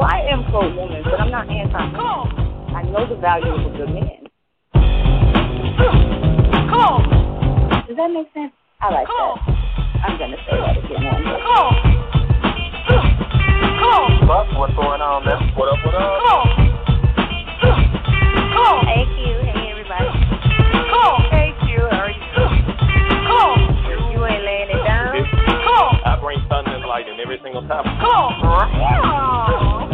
Well, I am pro woman, but I'm not anti man. I know the value of a good man. Come on. Does that make sense? I like that. I'm gonna say that again. One more. Buck, what's going on, man? What up, what up? Come. on. Hey Q, hey everybody. Cool. Hey Q, how are you? You ain't laying it down. Come on. I bring thunder and lightning every single time. Is that it?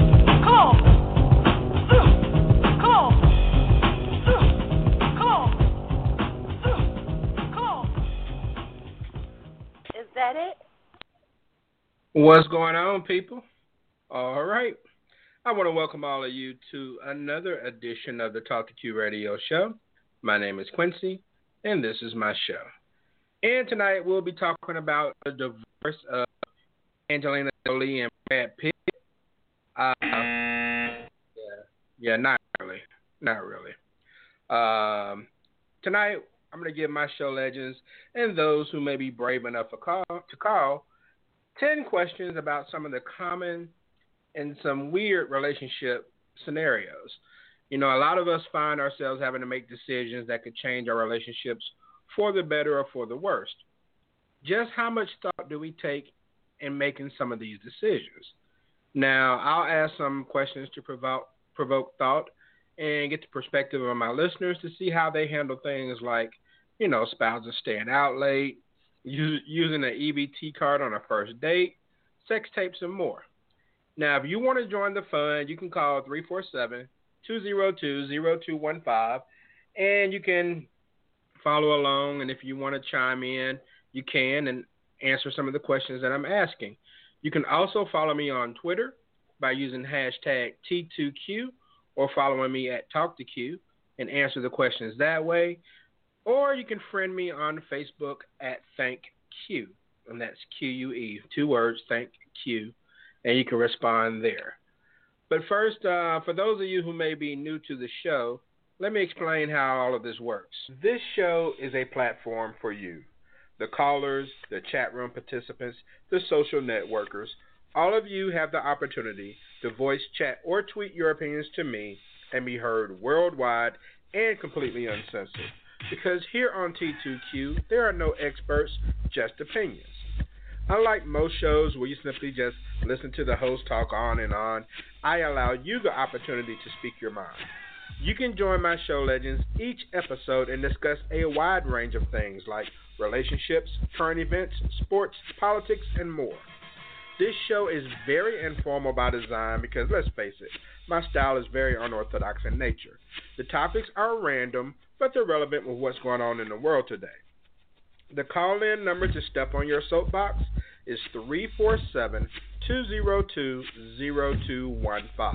What's going on, people? All right. I want to welcome all of you to another edition of the Talk to Q Radio Show. My name is Quincy, and this is my show. And tonight we'll be talking about the divorce of Angelina Jolie and Brad Pitt. Uh, yeah, not really, not really. Um, tonight I'm going to give my show legends and those who may be brave enough to call, to call 10 questions about some of the common and some weird relationship scenarios. You know, a lot of us find ourselves having to make decisions that could change our relationships for the better or for the worst. Just how much thought do we take in making some of these decisions? Now, I'll ask some questions to provoke, provoke thought and get the perspective of my listeners to see how they handle things like, you know, spouses staying out late, using an EBT card on a first date, sex tapes, and more. Now, if you want to join the fun, you can call 347 202 0215 and you can follow along. And if you want to chime in, you can and answer some of the questions that I'm asking. You can also follow me on Twitter by using hashtag T2Q or following me at TalkToQ and answer the questions that way. Or you can friend me on Facebook at Thank Que, and that's Q U E, two words, Thank Que, and you can respond there. But first, uh, for those of you who may be new to the show, let me explain how all of this works. This show is a platform for you, the callers, the chat room participants, the social networkers. All of you have the opportunity to voice, chat, or tweet your opinions to me and be heard worldwide and completely uncensored. Because here on T2Q, there are no experts, just opinions. Unlike most shows where you simply just listen to the host talk on and on, I allow you the opportunity to speak your mind. You can join my show legends each episode and discuss a wide range of things like relationships, current events, sports, politics, and more. This show is very informal by design because, let's face it, my style is very unorthodox in nature. The topics are random, but they're relevant with what's going on in the world today. The call in number to step on your soapbox is 347 202 0215.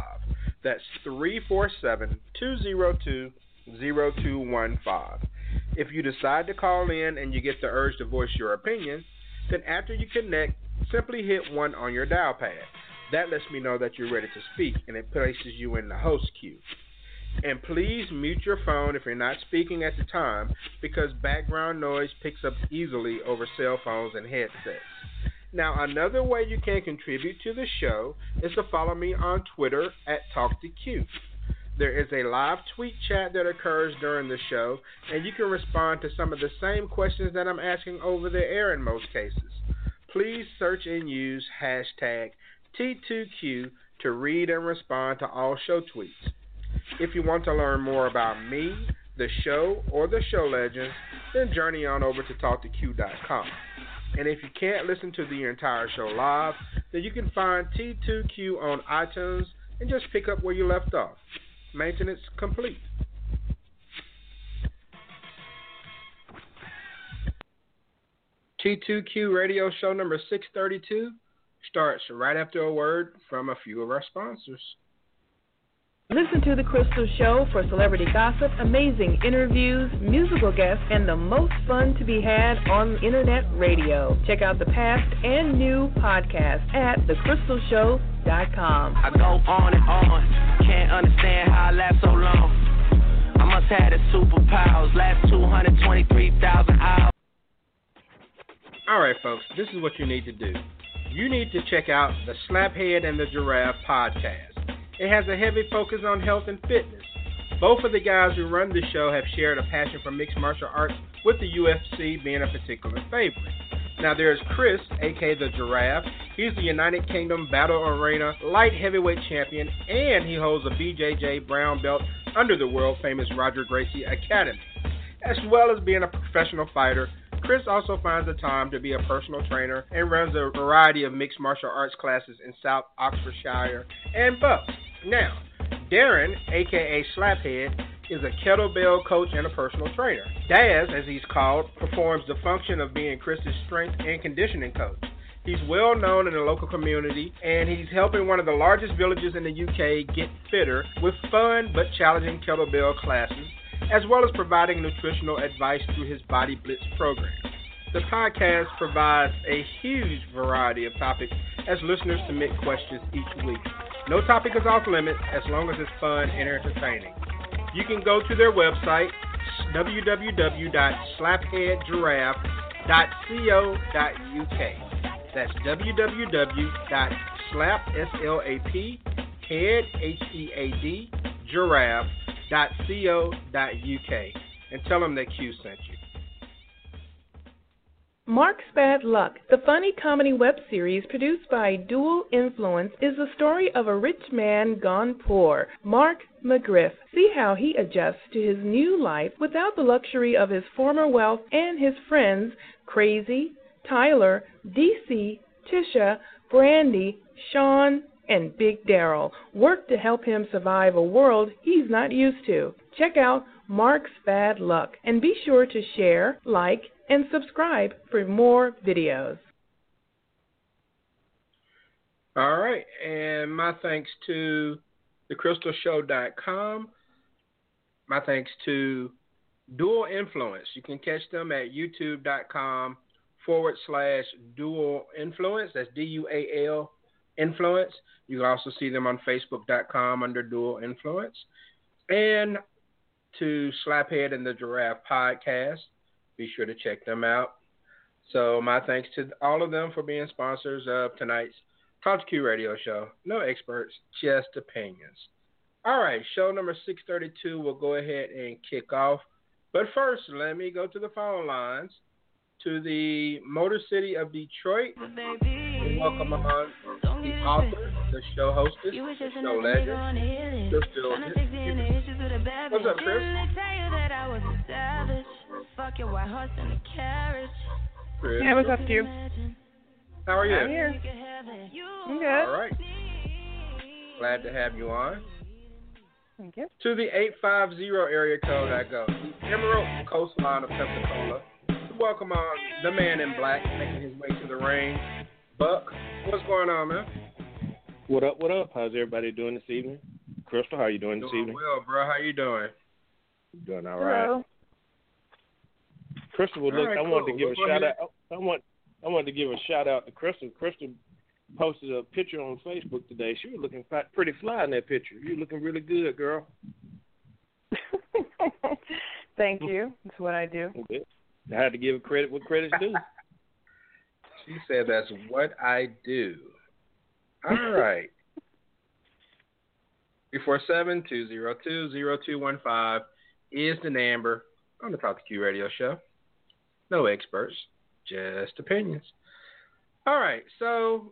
That's 347 202 0215. If you decide to call in and you get the urge to voice your opinion, then after you connect, simply hit 1 on your dial pad. That lets me know that you're ready to speak and it places you in the host queue. And please mute your phone if you're not speaking at the time because background noise picks up easily over cell phones and headsets. Now, another way you can contribute to the show is to follow me on Twitter at TalkToQ. There is a live tweet chat that occurs during the show, and you can respond to some of the same questions that I'm asking over the air in most cases. Please search and use hashtag T2Q to read and respond to all show tweets. If you want to learn more about me, the show, or the show legends, then journey on over to TalkToQ.com. And if you can't listen to the entire show live, then you can find T2Q on iTunes and just pick up where you left off. Maintenance complete. T2Q radio show number 632 starts right after a word from a few of our sponsors. Listen to The Crystal Show for celebrity gossip, amazing interviews, musical guests, and the most fun to be had on internet radio. Check out the past and new podcasts at thecrystalshow.com. I go on and on, can't understand how I last so long. I must have the superpowers, last 223,000 hours. All right, folks, this is what you need to do. You need to check out the Slaphead and the Giraffe podcast. It has a heavy focus on health and fitness. Both of the guys who run the show have shared a passion for mixed martial arts, with the UFC being a particular favorite. Now there's Chris, aka the Giraffe. He's the United Kingdom Battle Arena light heavyweight champion, and he holds a BJJ brown belt under the world famous Roger Gracie Academy. As well as being a professional fighter, Chris also finds the time to be a personal trainer and runs a variety of mixed martial arts classes in South Oxfordshire and Bucks. Now, Darren, aka Slaphead, is a kettlebell coach and a personal trainer. Daz, as he's called, performs the function of being Chris's strength and conditioning coach. He's well known in the local community and he's helping one of the largest villages in the UK get fitter with fun but challenging kettlebell classes, as well as providing nutritional advice through his Body Blitz program. The podcast provides a huge variety of topics as listeners submit questions each week. No topic is off limits as long as it's fun and entertaining. You can go to their website, www.slapheadgiraffe.co.uk. That's www.slap, H-E-A-D, giraffe.co.uk. And tell them that Q sent you. Mark's Bad Luck, the funny comedy web series produced by Dual Influence, is the story of a rich man gone poor, Mark McGriff. See how he adjusts to his new life without the luxury of his former wealth and his friends, Crazy, Tyler, DC, Tisha, Brandy, Sean, and Big Daryl, work to help him survive a world he's not used to. Check out Mark's Bad Luck and be sure to share, like, and subscribe for more videos. All right, and my thanks to thecrystalshow.com. My thanks to Dual Influence. You can catch them at youtube.com forward slash dual influence. That's D U A L influence. You can also see them on facebook.com under dual influence. And to Slaphead and the Giraffe podcast. Be sure to check them out. So my thanks to all of them for being sponsors of tonight's Talk to Q radio show. No experts, just opinions. All right, show number 632 will go ahead and kick off. But first, let me go to the phone lines to the Motor City of Detroit. And welcome on the author, the show hostess, the show legend, Crystal. What's up, Chris? Chris. Yeah, what's up, Q? How are you? I'm here. I'm good. All right. Glad to have you on. Thank you. To the 850 area code I go. The Emerald Coastline of Pensacola. Welcome on the man in black making his way to the ring. Buck, what's going on, man? What up? What up? How's everybody doing this evening? Crystal, how you doing this Doing evening? well, bro. How you doing? Doing all right. Hello. Crystal, well, look, right, I wanted to give Well, a shout ahead. out. I want, I wanted to give a shout out to Crystal. Crystal posted a picture on Facebook today. She was looking fi- pretty fly in that picture. You looking really good, girl. Thank you. That's what I do. I had to give credit what credit's due. She said that's what I do. All right. 347-202-0215 is the number on the Talk to Q radio show. No experts, just opinions. All right, so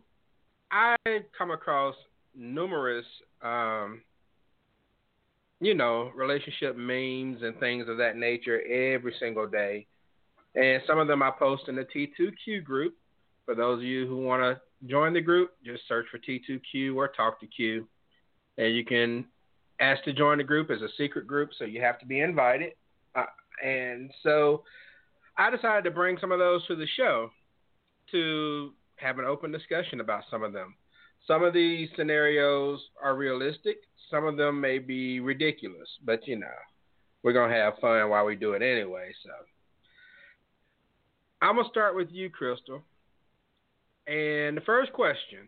I come across numerous, um, you know, relationship memes and things of that nature every single day. And some of them I post in the T2Q group. For those of you who want to join the group, just search for T2Q or Talk to Q. And you can ask to join the group as a secret group, so you have to be invited. Uh, and so I decided to bring some of those to the show to have an open discussion about some of them. Some of these scenarios are realistic, some of them may be ridiculous, but you know, we're going to have fun while we do it anyway. So I'm going to start with you, Crystal. And the first question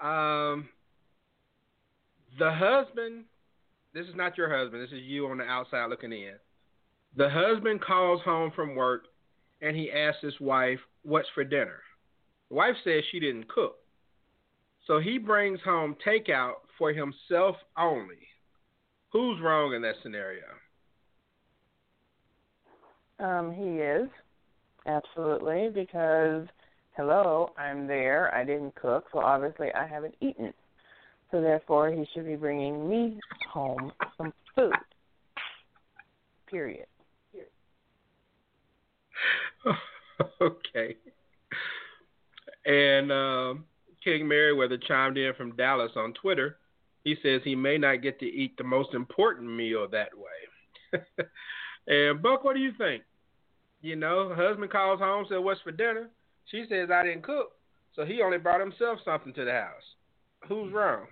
um, the husband, this is not your husband, this is you on the outside looking in. The husband calls home from work and he asks his wife, What's for dinner? The wife says she didn't cook. So he brings home takeout for himself only. Who's wrong in that scenario? Um, he is. Absolutely, because hello, I'm there. I didn't cook, so obviously I haven't eaten. So therefore, he should be bringing me home some food. Period. okay. And um, King Merriweather chimed in from Dallas on Twitter. He says he may not get to eat the most important meal that way. and Buck, what do you think? You know, husband calls home, says, "What's for dinner?" She says, "I didn't cook," so he only brought himself something to the house. Who's wrong?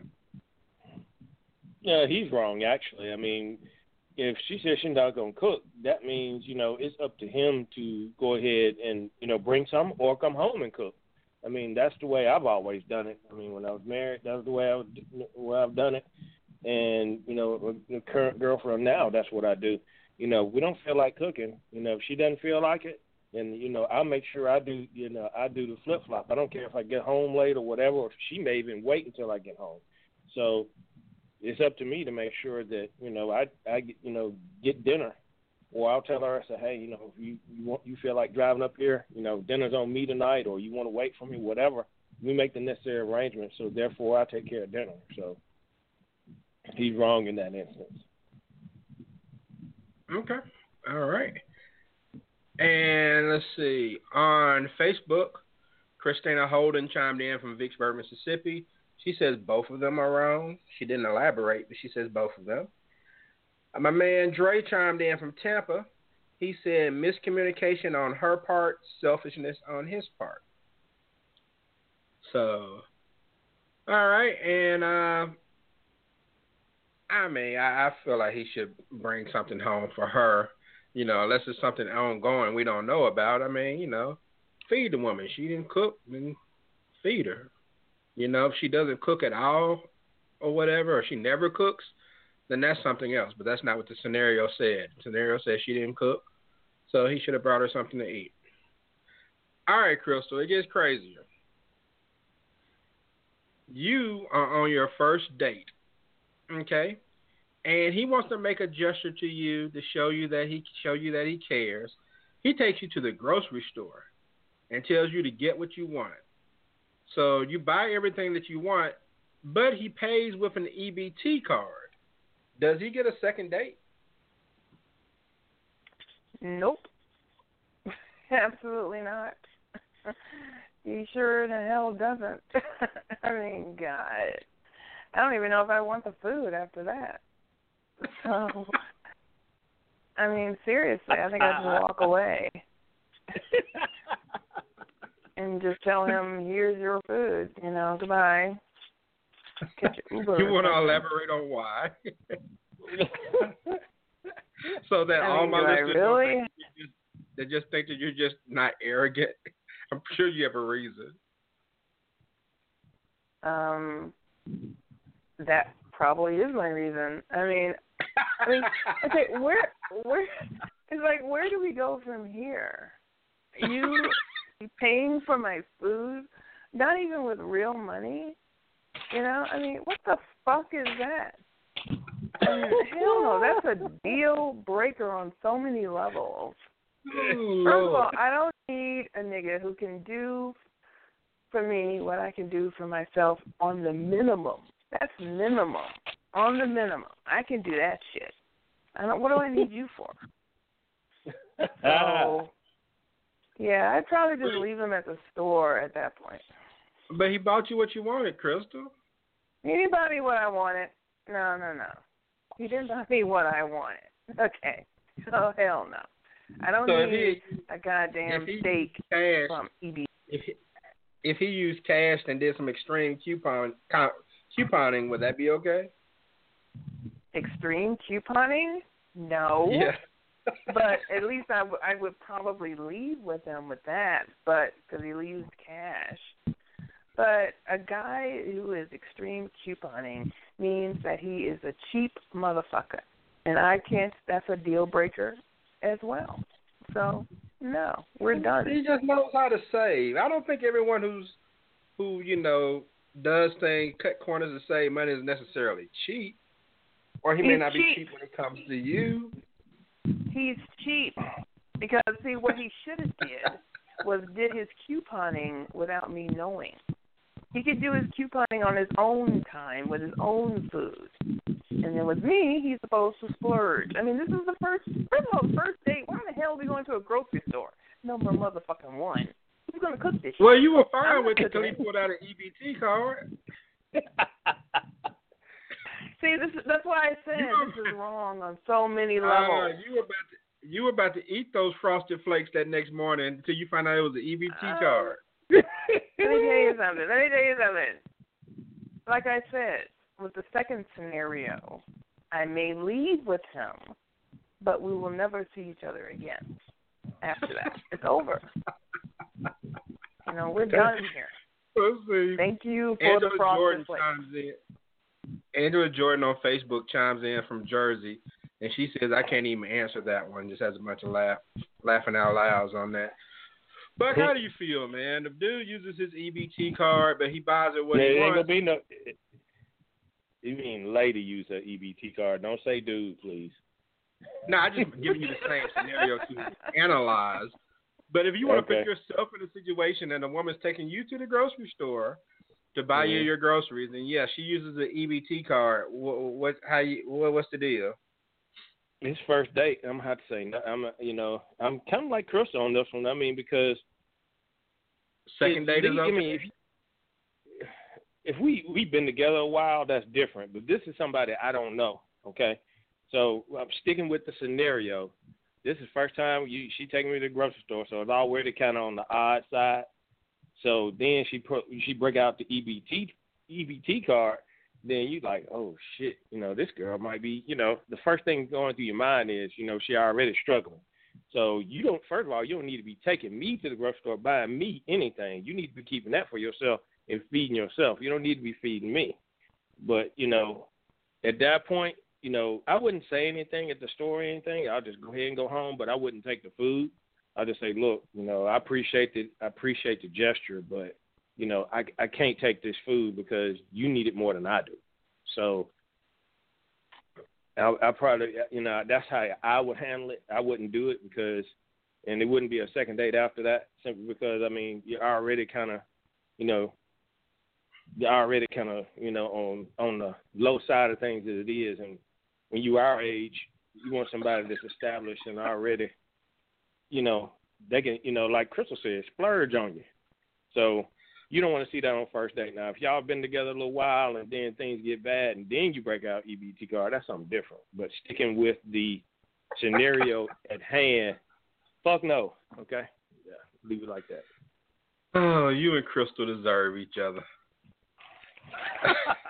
Yeah, he's wrong actually. I mean, if she says she's not gonna cook, that means you know it's up to him to go ahead and you know bring some or come home and cook. I mean, that's the way I've always done it. I mean, when I was married, that was the way I was, way I've done it. And you know, the current girlfriend now, that's what I do. You know, we don't feel like cooking. You know, if she doesn't feel like it, then you know I make sure I do. You know, I do the flip flop. I don't care if I get home late or whatever. Or she may even wait until I get home. So it's up to me to make sure that you know I I you know get dinner or I'll tell her, I say, hey, you know, if you you want you feel like driving up here, you know, dinner's on me tonight, or you want to wait for me, whatever. We make the necessary arrangements, so therefore I take care of dinner. So he's wrong in that instance. Okay, all right. And let's see on Facebook, Christina Holden chimed in from Vicksburg, Mississippi. She says both of them are wrong. She didn't elaborate, but she says both of them. My man Dre chimed in from Tampa. He said miscommunication on her part, selfishness on his part. So, all right, and uh, I mean, I, I feel like he should bring something home for her. You know, unless it's something ongoing we don't know about. I mean, you know, feed the woman. She didn't cook, then feed her. You know, if she doesn't cook at all or whatever, or she never cooks, then that's something else. But that's not what the scenario said. The scenario said she didn't cook, so he should have brought her something to eat. All right, Crystal, it gets crazier. You are on your first date, okay? And he wants to make a gesture to you to show you that he show you that he cares. He takes you to the grocery store and tells you to get what you want. So you buy everything that you want, but he pays with an EBT card. Does he get a second date? Nope. Absolutely not. he sure the hell doesn't. I mean, God. I don't even know if I want the food after that. So, I mean, seriously, I think I'd just walk away and just tell him, "Here's your food," you know, goodbye. Catch Uber you want to elaborate on why? so that I all mean, my do I listeners really? just, they just think that you're just not arrogant. I'm sure you have a reason. Um, that probably is my reason. I mean, I mean, okay, where, where, it's like, where do we go from here? You paying for my food, not even with real money. You know, I mean, what the fuck is that? I mean, hell no, that's a deal breaker on so many levels. First of all, I don't need a nigga who can do for me what I can do for myself on the minimum. That's minimum. On the minimum. I can do that shit. I don't what do I need you for? So yeah, I'd probably just leave him at the store at that point. But he bought you what you wanted, Crystal. He didn't buy me what I wanted. No, no, no. He didn't buy me what I wanted. Okay. Oh hell no. I don't So need he- a goddamn steak Cash. from EB. If he, if he used cash and did some extreme coupon co- couponing, would that be okay? Extreme couponing? No. Yeah. but at least I, w- I would probably leave with him with that, but because he leaves cash. But a guy who is extreme couponing means that he is a cheap motherfucker, and I can't. That's a deal breaker as well. So no, we're done. He just knows how to save. I don't think everyone who's who you know does things, cut corners to save money is necessarily cheap, or he may He's not be cheap. cheap when it comes to you. He's cheap because see what he should have did was did his couponing without me knowing. He could do his couponing on his own time with his own food. And then with me, he's supposed to splurge. I mean, this is the first, first of all, first date. Why the hell are we going to a grocery store? Number motherfucking one. Going to cook this? Well, you were fine with it until he pulled out an EBT card. See, this that's why I said You- this is wrong on so many Uh, levels. you were about to you were about to eat those frosted flakes that next morning until you found out it was an EBT Oh. card. Let me tell you something. Let me tell you something. Like I said, with the second scenario, I may leave with him, but we will never see each other again. After that, it's over. You know, we're done here. Let's. Thank you for Angela the frosted Jordan flakes. chimes in. Angela Jordan on Facebook chimes in from Jersey, and she says I can't even answer that one. Just has a bunch of laugh, laughing out louds on that. But how do you feel, man? The dude uses his EBT card, but he buys it what yeah, he it ain't gonna wants. be no. You mean lady use her EBT card? Don't say dude, please. No, I just giving you the same scenario to analyze. But if you want to put yourself in a situation and a woman's taking you to the grocery store to buy you Mhm. your groceries, and yeah, she uses the EBT card. What, what how you what, what's the deal? It's first date. I'm gonna have to say, no, I'm, a- you know, I'm kind of like Crystal on this one. I mean, because Second date is I mean, if, if we we've been together a while, that's different. But this is somebody I don't know. Okay, so I'm sticking with the scenario. This is first time you she taking me to the grocery store, so it's already kind of on the odd side. So then she put she break out the EBT EBT card. Then you like, oh shit, you know this girl might be, you know, the first thing going through your mind is, you know, she already struggling. So you don't. First of all, you don't need to be taking me to the grocery store buying me anything. You need to be keeping that for yourself and feeding yourself. You don't need to be feeding me. But you know, at that point, you know, I wouldn't say anything at the store or anything. I'll just go ahead and go home. But I wouldn't take the food. I'll just say, look, you know, I appreciate the I appreciate the gesture, but you know, I I can't take this food because you need it more than I do. So I, I probably, you know, that's how I would handle it. I wouldn't do it because, and it wouldn't be a second date after that, simply because I mean you're already kind of, you know, you're already kind of, you know, on on the low side of things as it is, and when you our age, you want somebody that's established and already, you know, they can, you know, like Crystal said, splurge on you. So you don't want to see that on first date. Now, if y'all been together a little while and then things get bad and then you break out EBT card, that's something different. But sticking with the scenario at hand, fuck no. Okay, yeah, leave it like that. Oh, you and Crystal deserve each other.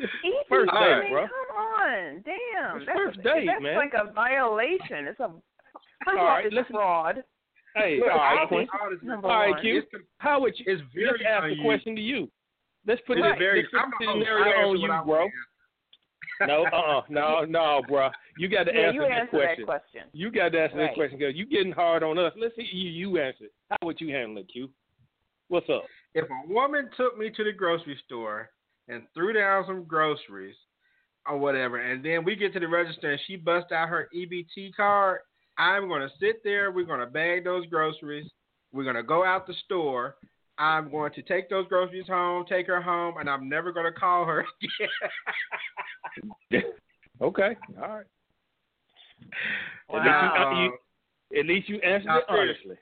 Easy, First I mean, bro. Come on, damn. It's that's first date, that's man. like a violation. It's a first All all, right, it's listen. fraud. Hey, Look, all right, all Quinn. this- all this- Number All right. Q. It's, How would you? it's very Let's ask the question to you. Let's put It's this, very. this I'm the host. Scenario on you, I bro. No, uh, uh no, no, bro. You got to Yeah, answer you this answer question. that question. You got to answer Right. this question because you getting hard on us. Let's see you. You answer. it. How would you handle it, Q? What's up? If a woman took me to the grocery store and threw down some groceries or whatever, and then we get to the register and she busts out her EBT card, I'm going to sit there. We're going to bag those groceries, We're gonna go out the store. I'm going to take those groceries home, take her home, and I'm never gonna call her again. okay, all right. Wow. At, least you, you answered No, it honestly.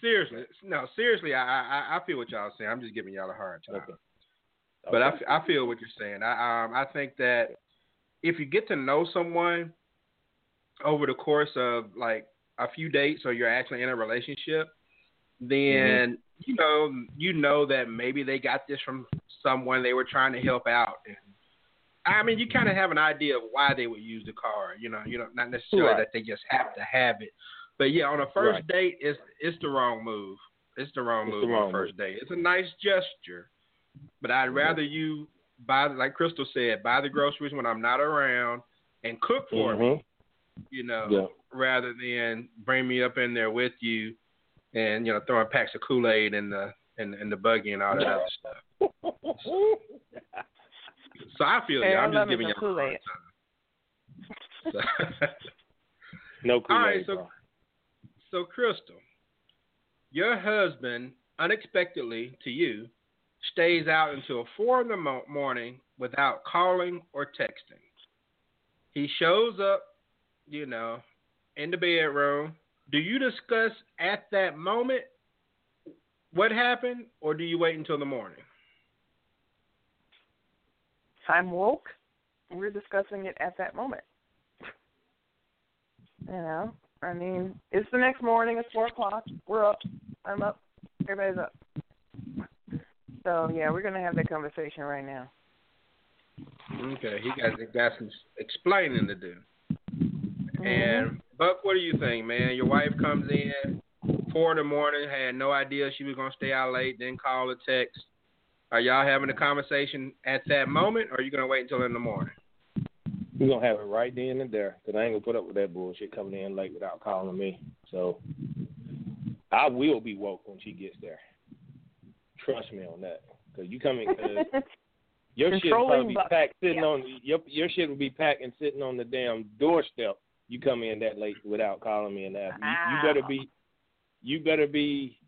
Seriously, no, seriously, I, I I feel what y'all saying. I'm just giving y'all a hard time. Okay. But I, Okay. I feel what you're saying. I um I think that if you get to know someone over the course of like a few dates or you're actually in a relationship, then you know you know that maybe they got this from someone they were trying to help out and I mean you kind of have an idea of why they would use the car, you know, you know not necessarily Right. that they just have to have it. But yeah, on a first Right. date it's it's the wrong move. It's the wrong It's move the on wrong a first date. It's a nice gesture. But I'd rather you buy, like Crystal said, buy the groceries when I'm not around and cook for me, Mhm. you know, Yeah. rather than bring me up in there with you and you know throwing packs of Kool Aid in the in, in the buggy and all that other stuff. So I feel Hey, you. I I'm love just giving you a Kool-Aid. time. no Kool-Aid, right, so bro. so Crystal, your husband unexpectedly to you stays out until four in the mo- morning without calling or texting. He shows up, you know, in the bedroom. Do you discuss at that moment what happened, or do you wait until the morning? I'm woke. We're discussing it at that moment. You know, I mean, it's the next morning. It's four o'clock. We're up. I'm up. Everybody's up. So yeah, we're gonna have that conversation right now. Okay, he got got some explaining to do. And mm-hmm. Buck, what do you think, man? Your wife comes in four in the morning, had no idea she was gonna stay out late, then call or text. Are y'all having a conversation at that moment, or are you gonna wait until in the morning? We're gonna have it right then and there, cause I ain't gonna put up with that bullshit coming in late without calling me. So I will be woke when she gets there. Trust me on that, cause you coming, cause your shit will probably be packed sitting Yeah. on your your shit will be packed and sitting on the damn doorstep. You come in that late without calling me and asking. You, you better be, you better be,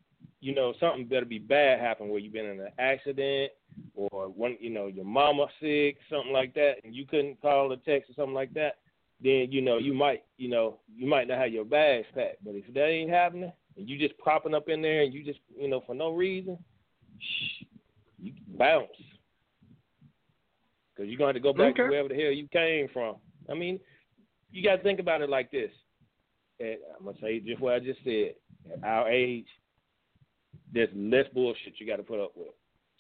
you know, something better be bad happen where you've been in an accident or one, you know, your mama sick, something like that, and you couldn't call or text or something like that. Then you know you might, you know, you might not have your bags packed. But if that ain't happening and you just popping up in there and you just, you know, for no reason, you bounce because you're going to have to go back to wherever the hell you came from. I mean, you got to think about it like this. At, I'm gonna say just what I just said. At our age, there's less bullshit you got to put up with.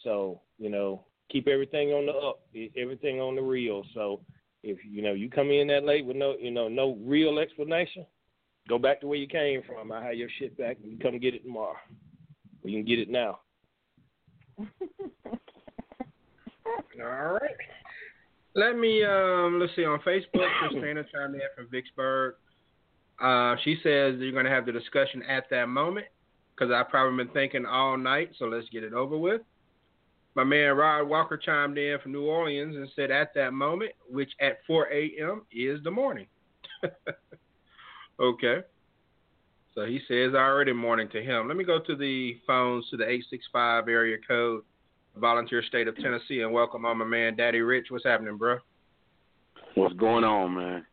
So you know, keep everything on the up, everything on the real. So if you know you come in that late with no, you know, no real explanation, go back to where you came from. I have your shit back, and you come get it tomorrow. Or you can get it now. All right. Let me um let's see on Facebook. Christina chimed in from Vicksburg. Uh, she says you're going to have the discussion at that moment because I've probably been thinking all night. So let's get it over with. My man Rod Walker chimed in from New Orleans and said at that moment, which at 4 a.m. is the morning. okay. So he says already morning to him. Let me go to the phones to the 865 area code volunteer state of Tennessee and welcome on my man Daddy Rich. What's happening, bro? What's going on, man?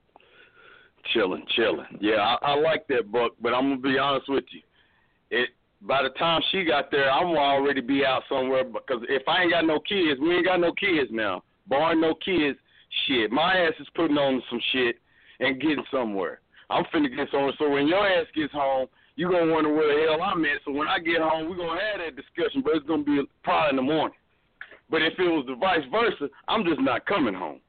Chilling, chilling. Yeah, I, I like that Buck, but I'm gonna be honest with you. It by the time she got there, I'm gonna already be out somewhere because if I ain't got no kids, we ain't got no kids now. Barring no kids, shit, my ass is putting on some shit and getting somewhere. I'm finna get somewhere. So when your ass gets home, you gonna wonder where the hell I'm at. So when I get home, we're gonna have that discussion, but it's gonna be probably in the morning. But if it was the vice versa, I'm just not coming home.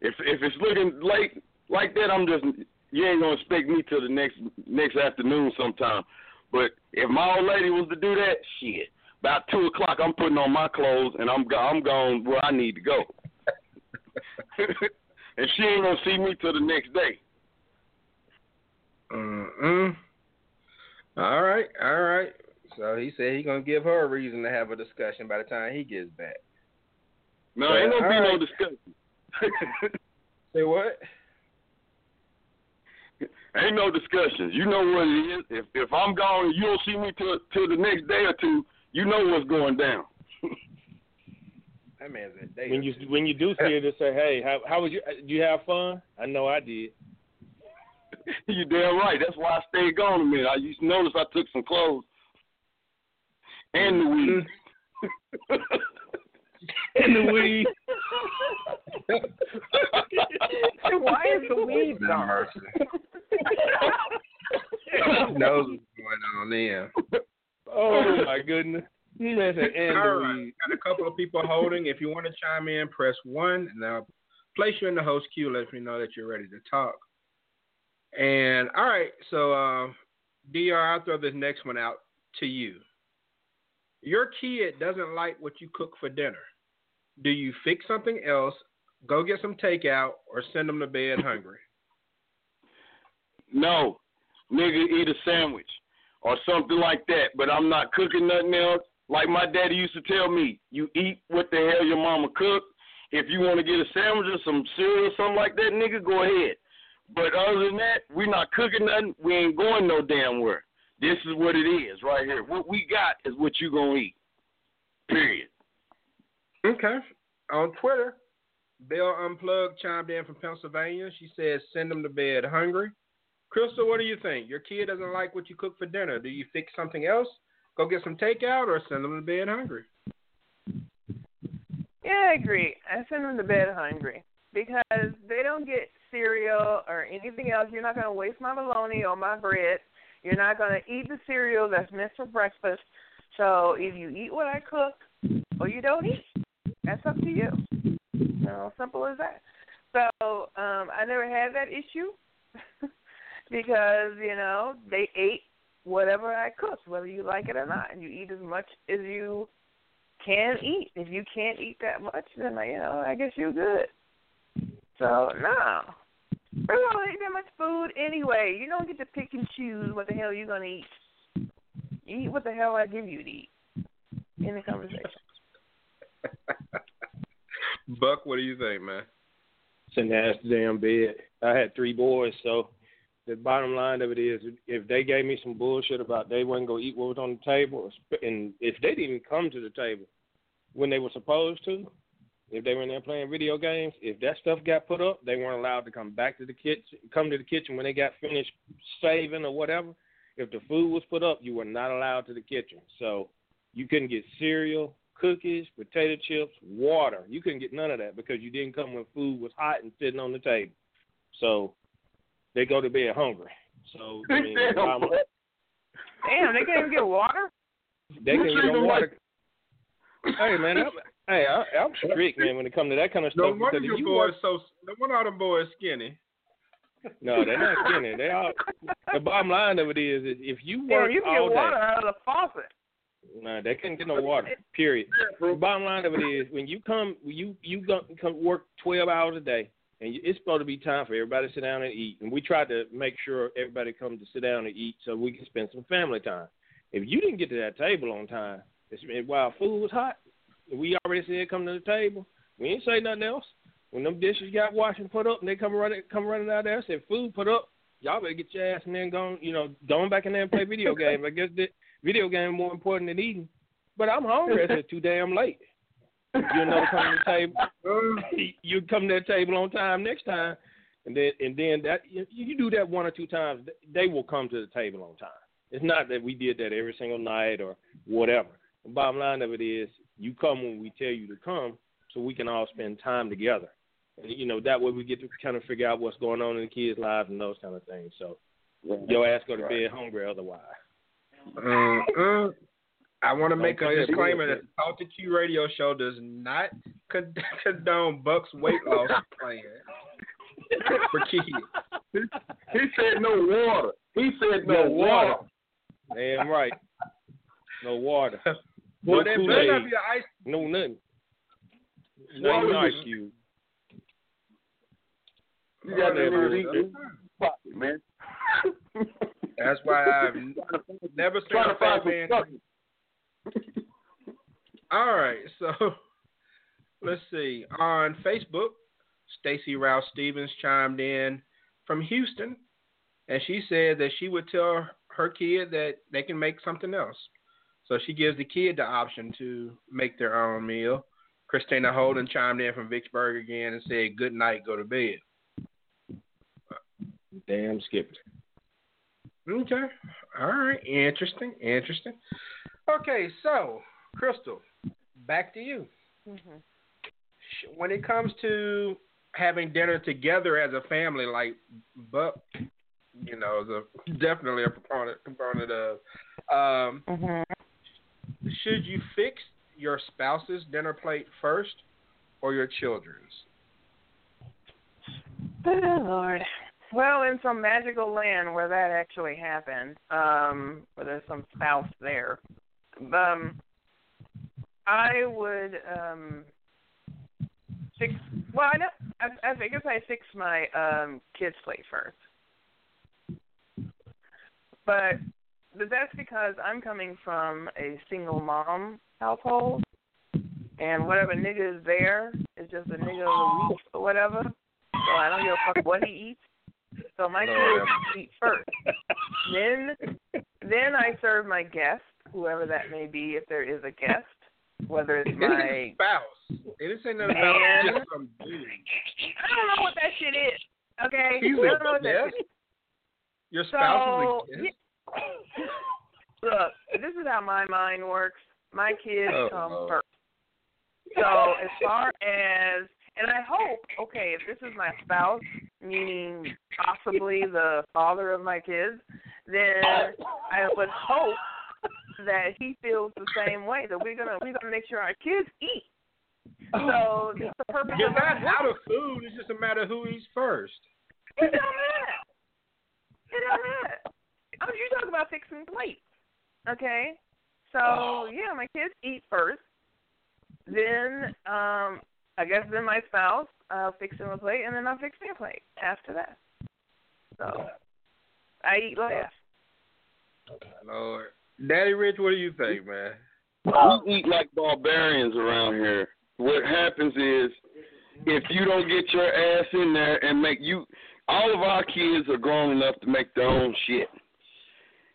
If if it's looking late like that, I'm just you ain't gonna expect me till the next next afternoon sometime. But if my old lady was to do that, shit, about two o'clock, I'm putting on my clothes and I'm I'm going where I need to go. and she ain't gonna see me till the next day. Mm-mm. All right, all right. So he said he gonna give her a reason to have a discussion by the time he gets back. No, Yeah, ain't gonna be all no discussion. Say what? Ain't no discussions. You know what it is. If if I'm gone, you don't see me till till the next day or two. You know what's going down. That man's a day. When you when you do see it, just say, "Hey, how how was you? Did you have fun?" I know I did. you damn right. That's why I stayed gone a minute. I used to notice I took some clothes and the weed. Mm-hmm. and the weed. Why is the weed No gone? knows what's going on there. Oh my goodness. He man said, and All the right, weed. got a couple of people holding. If you want to chime in, press one, and I'll place you in the host queue. Let me know that you're ready to talk. And all right, so uh, Dr. I'll throw this next one out to you. Your kid doesn't like what you cook for dinner. Do you fix something else, go get some takeout, or send them to bed hungry? No, nigga, eat a sandwich or something like that. But I'm not cooking nothing else. Like my daddy used to tell me, you eat what the hell your mama cooked. If you want to get a sandwich or some cereal or something like that, nigga, go ahead. But other than that, we're not cooking nothing. We ain't going no damn where. This is what it is right here. What we got is what you gonna eat. Period. Okay. On Twitter, Bill Unplugged chimed in from Pennsylvania. She says, send them to bed hungry. Crystal, what do you think? Your kid doesn't like what you cook for dinner. Do you fix something else? Go get some takeout or send them to bed hungry? Yeah, I agree. I send them to bed hungry because they don't get cereal or anything else. You're not going to waste my bologna or my bread. You're not going to eat the cereal that's meant for breakfast. So if you eat what I cook or you don't eat, that's up to you. You simple as that. So um, I never had that issue because you know they ate whatever I cooked, whether you like it or not. And you eat as much as you can eat. If you can't eat that much, then you know I guess you're good. So no, we're gonna eat that much food anyway. You don't get to pick and choose what the hell you're gonna eat. You eat what the hell I give you to eat. In the conversation. Buck, what do you think, man? It's a nasty damn bed. I had three boys, so the bottom line of it is, if they gave me some bullshit about they wasn't gonna eat what was on the table, and if they didn't even come to the table when they were supposed to, if they were in there playing video games, if that stuff got put up, they weren't allowed to come back to the kitchen, come to the kitchen when they got finished saving or whatever. If the food was put up, you were not allowed to the kitchen. So you couldn't get cereal, cookies, potato chips, water. You couldn't get none of that because you didn't come when food was hot and sitting on the table. So they go to bed hungry. So I mean, um, Damn, they can't even get water. they can't get no water. Hey man, hey, I, I'm strict man when it comes to that kind of No stuff. wonder because your you boys work- so. No wonder all them boys skinny. no, they're not skinny. They all. The bottom line of it is, is if you Damn, work you can all get day, water out of the faucet. Nah, they couldn't get no water. Period. The bottom line of it is when you come, you you go, come work twelve hours a day, and you, it's supposed to be time for everybody to sit down and eat. And we tried to make sure everybody comes to sit down and eat so we can spend some family time. If you didn't get to that table on time, it's, while food was hot, we already said come to the table. We ain't say nothing else. When them dishes got washed and put up, and they come running come running out there, said food put up. Y'all better get your ass and then go, you know, going back in there and play video games. I guess the video game more important than eating. But I'm hungry. It's too damn late. You know, come to the table. You come to the table on time next time, and then and then that you, you do that one or two times, they will come to the table on time. It's not that we did that every single night or whatever. The bottom line of it is, you come when we tell you to come, so we can all spend time together. And, you know, that way we get to kind of figure out what's going on in the kids' lives and those kind of things. So your ass go to bed hungry otherwise. Uh, I want to make a disclaimer that the Talk to Q radio show does not condone Buck's weight loss plan for kids. He said no water. He said no, No water. water. Damn right. No water. Boy, no that better not be an ice. No nothing. Why No ice cube. You got Oh, that- Fuck man. That's why I've never seen a to fat man. All right, so let's see. On Facebook, Stacy Rouse Stevens chimed in from Houston and she said that she would tell her kid that they can make something else. So she gives the kid the option to make their own meal. Christina Holden chimed in from Vicksburg again and said, "Good night, go to bed." Damn skipped. Okay. All right. Interesting. Interesting. Okay. So, Crystal, back to you. Mm-hmm. When it comes to having dinner together as a family, like Buck, you know, is a, definitely a proponent component of. Um, mm-hmm. Should you fix your spouse's dinner plate first, or your children's? Oh Lord. Well, in some magical land where that actually happened, um, where there's some spouse there, um, I would um, fix. Well, I know. I, I guess I fix my um, kids' plate first, but but that's because I'm coming from a single mom household, and whatever nigga is there is just a nigga of the week or whatever. So I don't give a fuck what he eats. So my kids eat first. Then then I serve my guest, whoever that may be, if there is a guest, whether it's my spouse. It didn't say nothing about just some dude. I don't know what that shit is. Okay, He's I don't know what a that shit is. Your spouse So, is a guest. Look, this is how my mind works. My kids Oh, come first. So as far as and I hope, okay, if this is my spouse, meaning possibly the father of my kids, then I would hope that he feels the same way. That we're gonna we're gonna make sure our kids eat. So oh, that's the purpose You're not out of food. It's just a matter of who eats first. It don't matter. It don't matter. I mean, you talk about fixing plates, okay? So yeah, my kids eat first. Then um I guess then my spouse, I'll fix him a plate, and then I'll fix me a plate after that. So I eat last. Lord. Daddy Rich, what do you think, man? We eat like barbarians around here. What happens is, if you don't get your ass in there and make you, all of our kids are grown enough to make their own shit.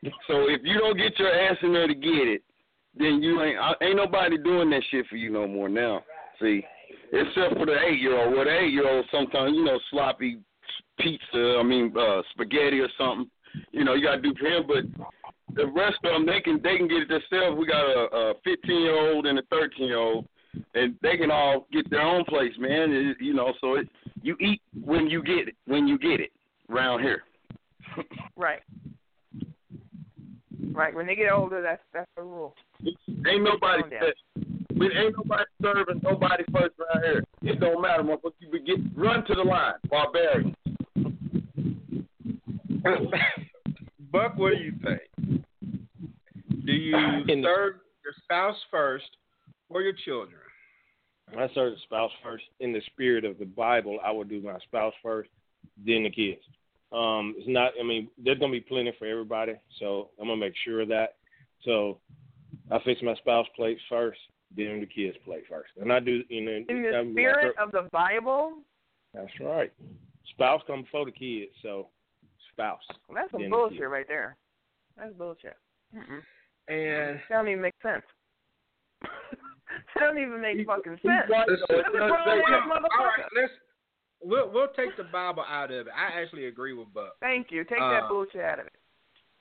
So if you don't get your ass in there to get it, then you ain't ain't nobody doing that shit for you no more now. See, except for the eight year old. Well, the eight year old sometimes you know sloppy pizza. I mean uh spaghetti or something. You know you gotta do for him, but the rest of them they can they can get it themselves. We got a, a 15 year old and a 13 year old, and they can all get their own place, man. It, you know, so it, you eat when you get it when you get it around here. Right. Right. When they get older, that's that's the rule. Ain't nobody Calm we ain't nobody serving nobody first around here. It don't matter, motherfucker. You get run to the line, barbarian. Buck, what do you think? Do you In the- serve your spouse first or your children? I serve the spouse first. In the spirit of the Bible, I would do my spouse first, then the kids. Um, it's not. I mean, there's gonna be plenty for everybody, so I'm gonna make sure of that. So I fix my spouse plate first, then the kids' plate first, and I do. You know, In the I'm- spirit of the Bible, That's right. Spouse come before the kids, so spouse. that's some then the bullshit right there. That's bullshit. Mm-mm. And That don't even make sense. that don't even make fucking sense. right, Let's- though. That's a It does grown say- ass all right, motherfucker. let's we'll we'll take the Bible out of it. I actually agree with Buck. Thank you. Take Uh, that bullshit out of it.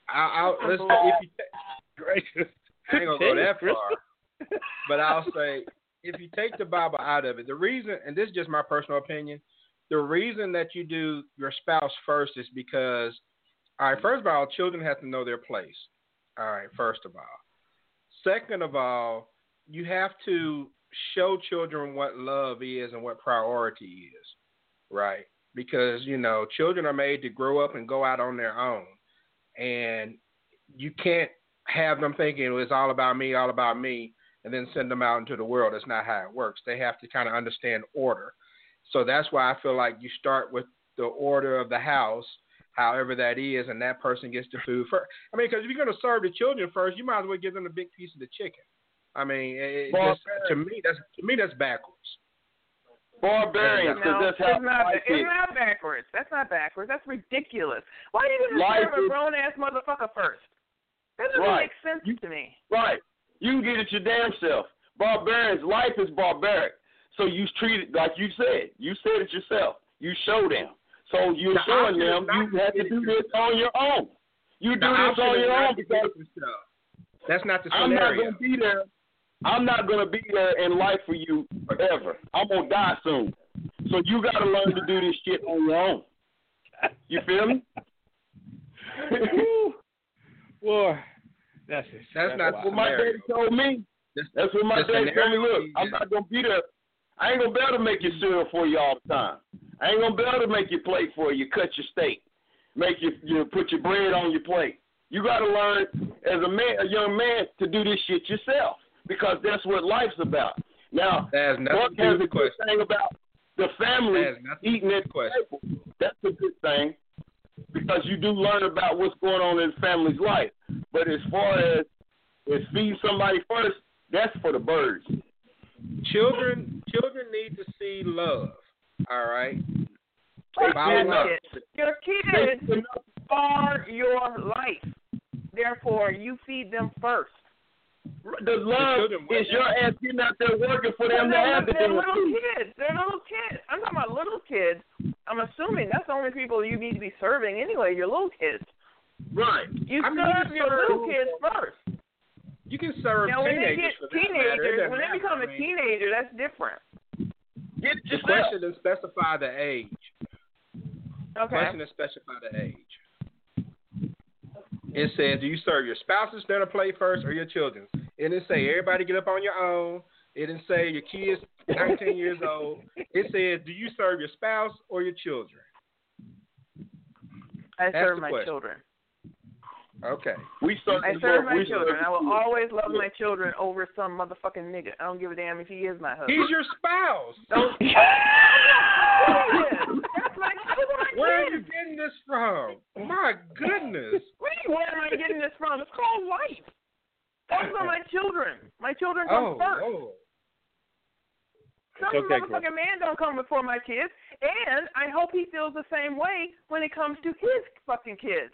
I, I'll let's if you ta- Gracious. I ain't gonna go that far, but I'll say if you take the Bible out of it, the reason, and this is just my personal opinion, the reason that you do your spouse first is because, all right, first of all, children have to know their place. All right, first of all. Second of all, you have to show children what love is and what priority is, right? Because, you know, children are made to grow up and go out on their own. And you can't have them thinking it's all about me, all about me, and then send them out into the world. That's not how it works. They have to kind of understand order. So that's why I feel like you start with the order of the house, however that is, and that person gets the food first. I mean, because if you're going to serve the children first, you might as well give them a big piece of the chicken. I mean, Well, just, uh, to me, that's to me that's backwards. Barbarians, because no, that's how it's not. life It's is. not backwards. That's not backwards. That's ridiculous. Why do you even Life serve a grown ass motherfucker first? That doesn't Right. make sense to me. Right. You can get it your damn self. Barbarians, life is barbaric. So you treat it like you said. You said it yourself. You show them. So you're The showing them you have to do this on your own. You do this on your own because yourself. That's not the scenario. I'm not gonna be there. I'm not gonna be there in life for you forever. I'm gonna die soon. So you gotta learn to do this shit on your own. You feel me? Boy, that's it. That's not what my daddy told me. That's, That's what my the daddy told me. Look, I'm not gonna be there. I ain't gonna be able to make your cereal for you all the time. I ain't gonna be able to make you plate for you, cut your steak, make you you put your bread on your plate. You gotta learn as a man, a young man, to do this shit yourself because that's what life's about. Now, That has nothing Buck to do has a good question. thing about the family That eating at the question. table. That's a good thing because you do learn about what's going on in the family's life. But as far as as feeding somebody first, that's for the birds. Children, children need to see love. All right. Follow up. shit. Your kids are your life. Therefore, you feed them first. The love is your ass getting out there working for them to have the they're little kids. They're little kids. I'm talking about little kids. I'm assuming that's the only people you need to be serving anyway. Your little kids. Right. You I mean, you serve can your serve- little kids first. You can serve Now, when they teenagers get for that matter. It teenagers, when they become I a mean, teenager, that's different. Get The question doesn't specify the age. The Okay. question doesn't specify the age. It says, do you serve your spouse's dinner plate first or your children's? It didn't say everybody get up on your own. It didn't say your kids 19 years old. It says, do you serve your spouse or your children? I serve my question. children. Okay. We serve I serve my children. serve I will always love my children over some motherfucking nigga. I don't give a damn if he is my husband. He's your spouse. Don't. Where are you getting this from? My goodness. What do you? Where am I getting this from? It's called life. Those are my children. My children come Oh, first. Lord. Some It's okay, motherfucking man don't come before my kids, and I hope he feels the same way when it comes to his fucking kids.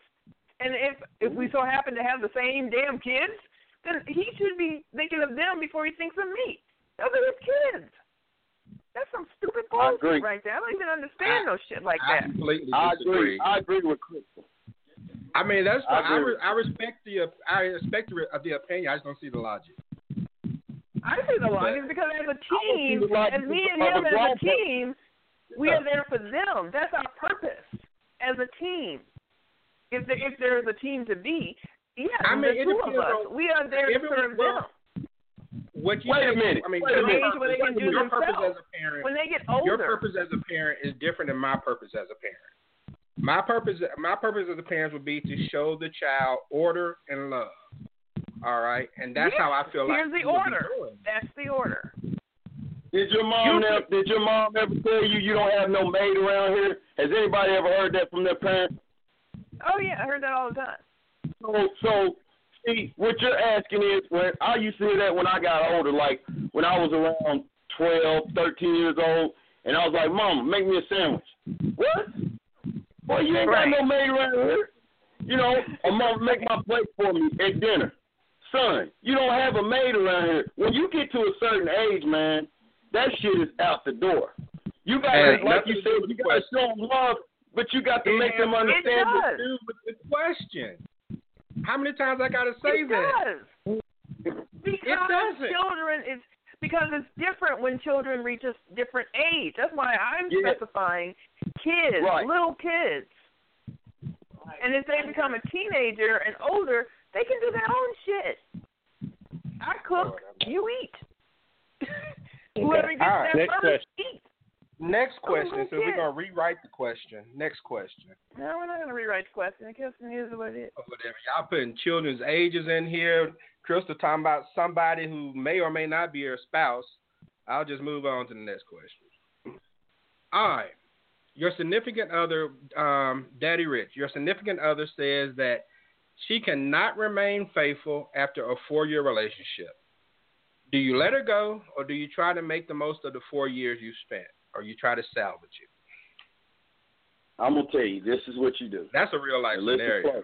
And if if we so happen to have the same damn kids, then he should be thinking of them before he thinks of me. Those are his kids. That's some stupid bullshit right there. I don't even understand no shit like I that. completely I disagree. agree. I agree with Crystal. I mean, that's I. I, re- I respect the I respect the, the opinion. I just don't see the logic. I see the logic because as a team, as me and of him as a team, we are there for them. That's our purpose as a team. If there, if there is a team to be, yeah, I mean, the two of us, on- we are there to serve well, them. What you Wait a think- minute. I mean, Wait a your minute. Age where they can do your purpose as a parent, When they get older, your purpose as a parent is different than my purpose as a parent. My purpose, my purpose as a parent would be to show the child order and love. All right, and that's Yeah, how I feel like. here's like the we would be order. that's the order. Did your mom You- ever, did your mom ever tell you you don't have no maid around here? Has anybody ever heard that from their parents? Oh yeah, I heard that all the time. So, so see, what you're asking is when I used to hear that when I got older, like when I was around twelve, thirteen years old, and I was like, "Mama, make me a sandwich." What? Boy, you ain't Right. got no maid around here. You know, a mom make my plate for me at dinner. Son, you don't have a maid around here. When you get to a certain age, man, that shit is out the door. You got to, like you said, you got to show them love, but you got to It make them understand. does. that- Do with the question. How many times I got to say it that? does. Because doesn't. children is because it's different when children reach a different age. That's why I'm Yeah. specifying kids, Right. little kids. And if they become a teenager and older, they can do their own shit. I cook, you eat. Whoever gets right, next first, eat. Next question, little since we're gonna rewrite the question. Next question. No, we're not gonna rewrite the question. The question is what it is. or whatever. Y'all putting children's ages in here. Crystal talking about somebody who may or may not be your spouse. I'll just move on to the next question. All right. Your significant other, um, Daddy Rich, your significant other says that she cannot remain faithful after a four year relationship. Do you let her go, or do you try to make the most of the four years you spent, or you try to salvage it? I'm gonna tell you, this is what you do. That's a real life listen scenario. Close.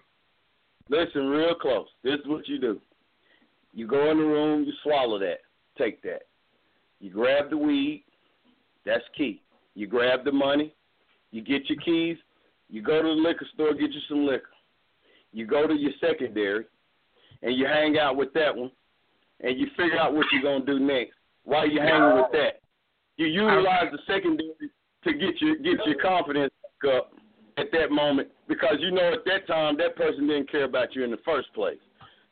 Listen real close. This is what you do. You go in the room, you swallow that, take that. You grab the weed, that's key. You grab the money, you get your keys, you go to the liquor store, get you some liquor. You go to your secondary, and you hang out with that one, and you figure out what you're gonna do next. While you're hanging with that, you utilize the secondary to get your get your confidence back up at that moment because you know at that time that person didn't care about you in the first place.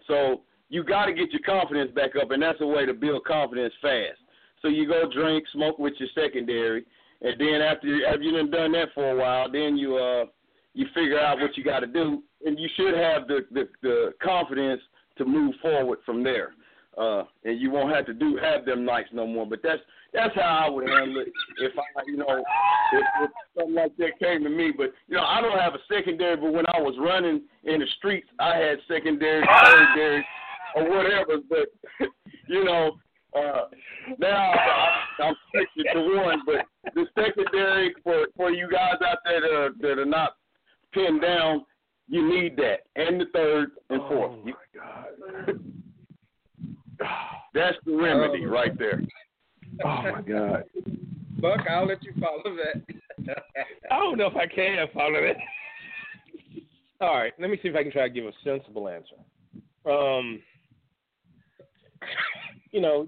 So you got to get your confidence back up, and that's a way to build confidence fast. So you go drink, smoke with your secondary, and then after you, after you done done that for a while, then you uh you figure out what you got to do, and you should have the, the the confidence to move forward from there. Uh, and you won't have to do have them nights no more. But that's that's how I would handle it if I, you know, if, if something like that came to me. But you know, I don't have a secondary. But when I was running in the streets, I had secondary, third or whatever. But you know, uh, now I, I'm sticking to one. But the secondary for for you guys out there that are, that are not pinned down, you need that, and the third and fourth. Oh my God. That's the remedy Oh. right there. Oh my God. Buck, I'll let you follow that. I don't know if I can follow that. All right, let me see if I can try to give a sensible answer. Um, you know,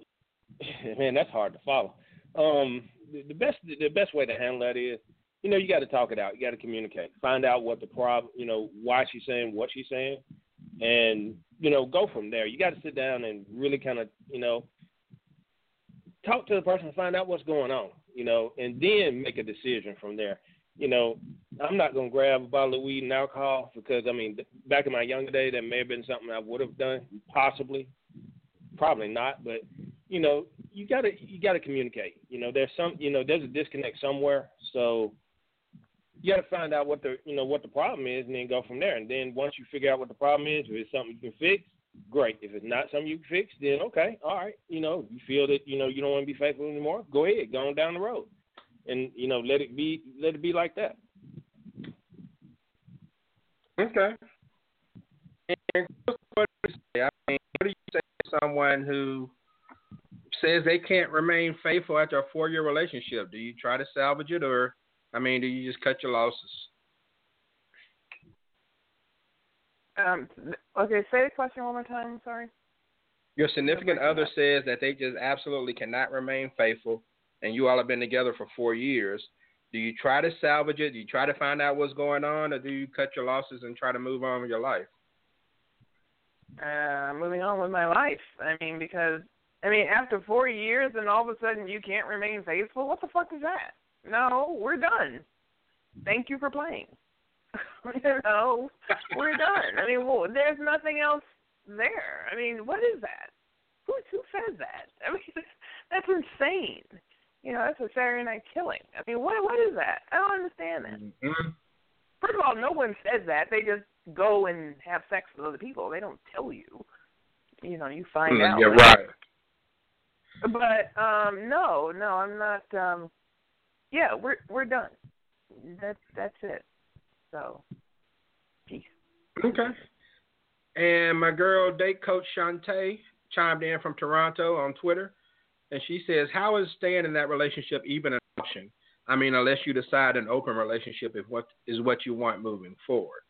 man, that's hard to follow. Um, the, the best the best way to handle that is, you know, you got to talk it out. You got to communicate. Find out what the problem, you know, why she's saying what she's saying, and you know, go from there. You got to sit down and really kind of, you know, talk to the person and find out what's going on, you know, and then make a decision from there. You know, I'm not gonna grab a bottle of weed and alcohol because I mean, back in my younger day, that may have been something I would have done, possibly, probably not, but you know, you gotta you gotta communicate. You know, there's some, you know, there's a disconnect somewhere, so you got to find out what the you know what the problem is, and then go from there. And then once you figure out what the problem is, if it's something you can fix, great. If it's not something you can fix, then okay, all right. You know, you feel that you know you don't want to be faithful anymore. Go ahead, go on down the road, and you know let it be let it be like that. Okay. And what do you say? I mean, what do you say to someone who says they can't remain faithful after a four-year relationship? Do you try to salvage it, or I mean, do you just cut your losses? Um, okay, say the question one more time. Sorry. Your significant other says that they just absolutely cannot remain faithful, and you all have been together for four years. Do you try to salvage it? Do you try to find out what's going on, or do you cut your losses and try to move on with your life? Uh, moving on with my life. I mean, because I mean, after four years, and all of a sudden you can't remain faithful. What the fuck is that? No, we're done. Thank you for playing. you know, we're done. I mean, well, there's nothing else there. I mean, what is that? Who who says that? I mean, that's insane. You know, that's a Saturday night killing. I mean, what what is that? I don't understand that. Mm-hmm. First of all, no one says that. They just go and have sex with other people. They don't tell you. You know, you find Mm, out. You're right. But um no, no, I'm not um yeah, we're we're done. That's that's it. So peace. Okay. And my girl, date coach Shantae, chimed in from Toronto on Twitter, and she says, "How is staying in that relationship even an option? I mean, unless you decide an open relationship is what is what you want moving forward."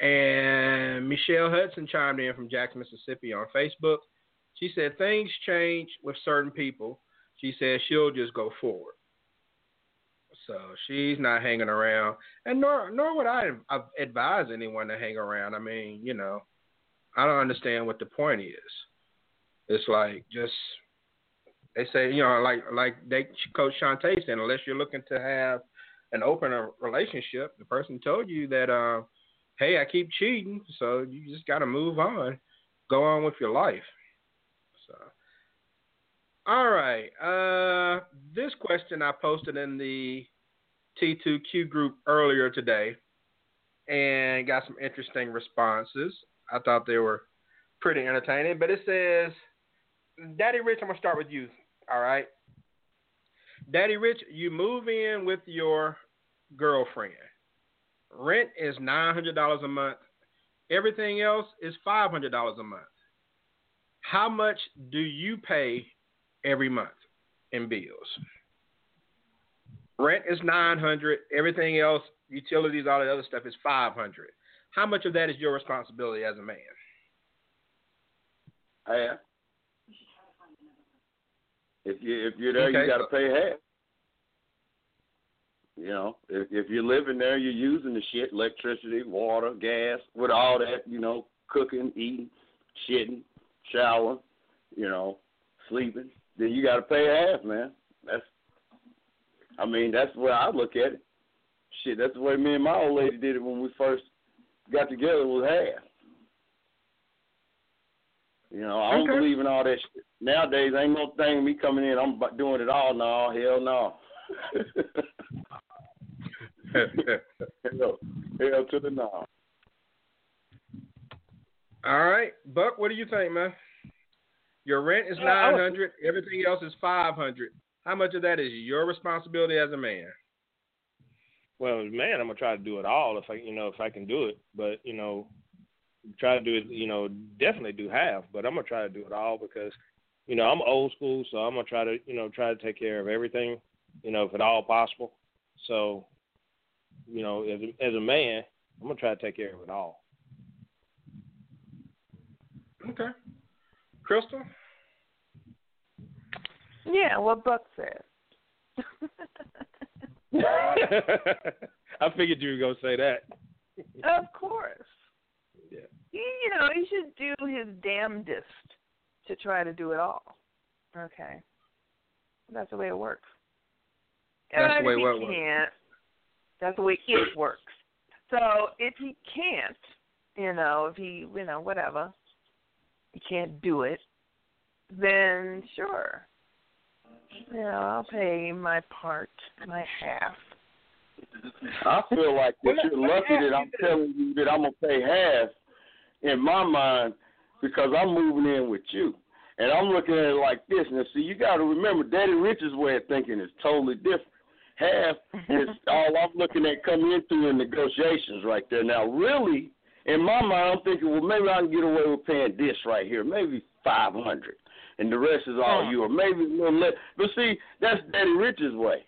And Michelle Hudson chimed in from Jackson, Mississippi on Facebook. She said, "Things change with certain people." She said she'll just go forward. So she's not hanging around, and nor nor would I advise anyone to hang around. I mean, you know, I don't understand what the point is. It's like just they say, you know, like like they Coach Shantae said, unless you're looking to have an open relationship, the person told you that, uh, hey, I keep cheating, so you just got to move on, go on with your life. So. All right. Uh, this question I posted in the T2Q group earlier today and got some interesting responses. I thought they were pretty entertaining, but it says Daddy Rich, I'm gonna start with you. All right. Daddy Rich, you move in with your girlfriend. Rent is nine hundred dollars a month. Everything else is five hundred dollars a month. How much do you pay every month in bills? Rent is nine hundred. Everything else, utilities, all that other stuff is five hundred. How much of that is your responsibility as a man? Half. If you if you're there, Okay, you got to pay half. You know, if if you're living there, you're using the shit, electricity, water, gas, with all that, you know, cooking, eating, shitting, showering, you know, sleeping. Then you got to pay half, man. That's, I mean, that's the way I look at it. Shit, that's the way me and my old lady did it when we first got together. Was half. You know, I don't Okay. believe in all that shit. Nowadays, ain't no thing me coming in, I'm doing it all. No, hell no. hell, hell to the no. All right, Buck, what do you think, man? Your rent is Yeah, I nine was- hundred. Everything else is five hundred. How much of that is your responsibility as a man? Well, man, I'm gonna try to do it all if I, you know, if I can do it. But you know, try to do it. You know, definitely do half. But I'm gonna try to do it all because, you know, I'm old school, so I'm gonna try to, you know, try to take care of everything, you know, if at all possible. So, you know, as a, as a man, I'm gonna try to take care of it all. Okay, Crystal. Yeah, what Buck said. I figured you were gonna say that. of course. Yeah. He, you know, he should do his damnedest to try to do it all. Okay. That's the way it works. That's the way it works. that's the way it works. So if he can't, you know, if he, you know, whatever, he can't do it, then sure. You know, I'll pay my part, my half. I feel like that you're lucky that I'm telling you that I'm gonna pay half in my mind because I'm moving in with you. And I'm looking at it like this. Now see you gotta remember Daddy Rich's way of thinking is totally different. Half is all I'm looking at coming in through in negotiations right there. Now really, in my mind I'm thinking, well maybe I can get away with paying this right here, maybe five hundred. And the rest is all you, or maybe a little less. But see, that's Daddy Rich's way.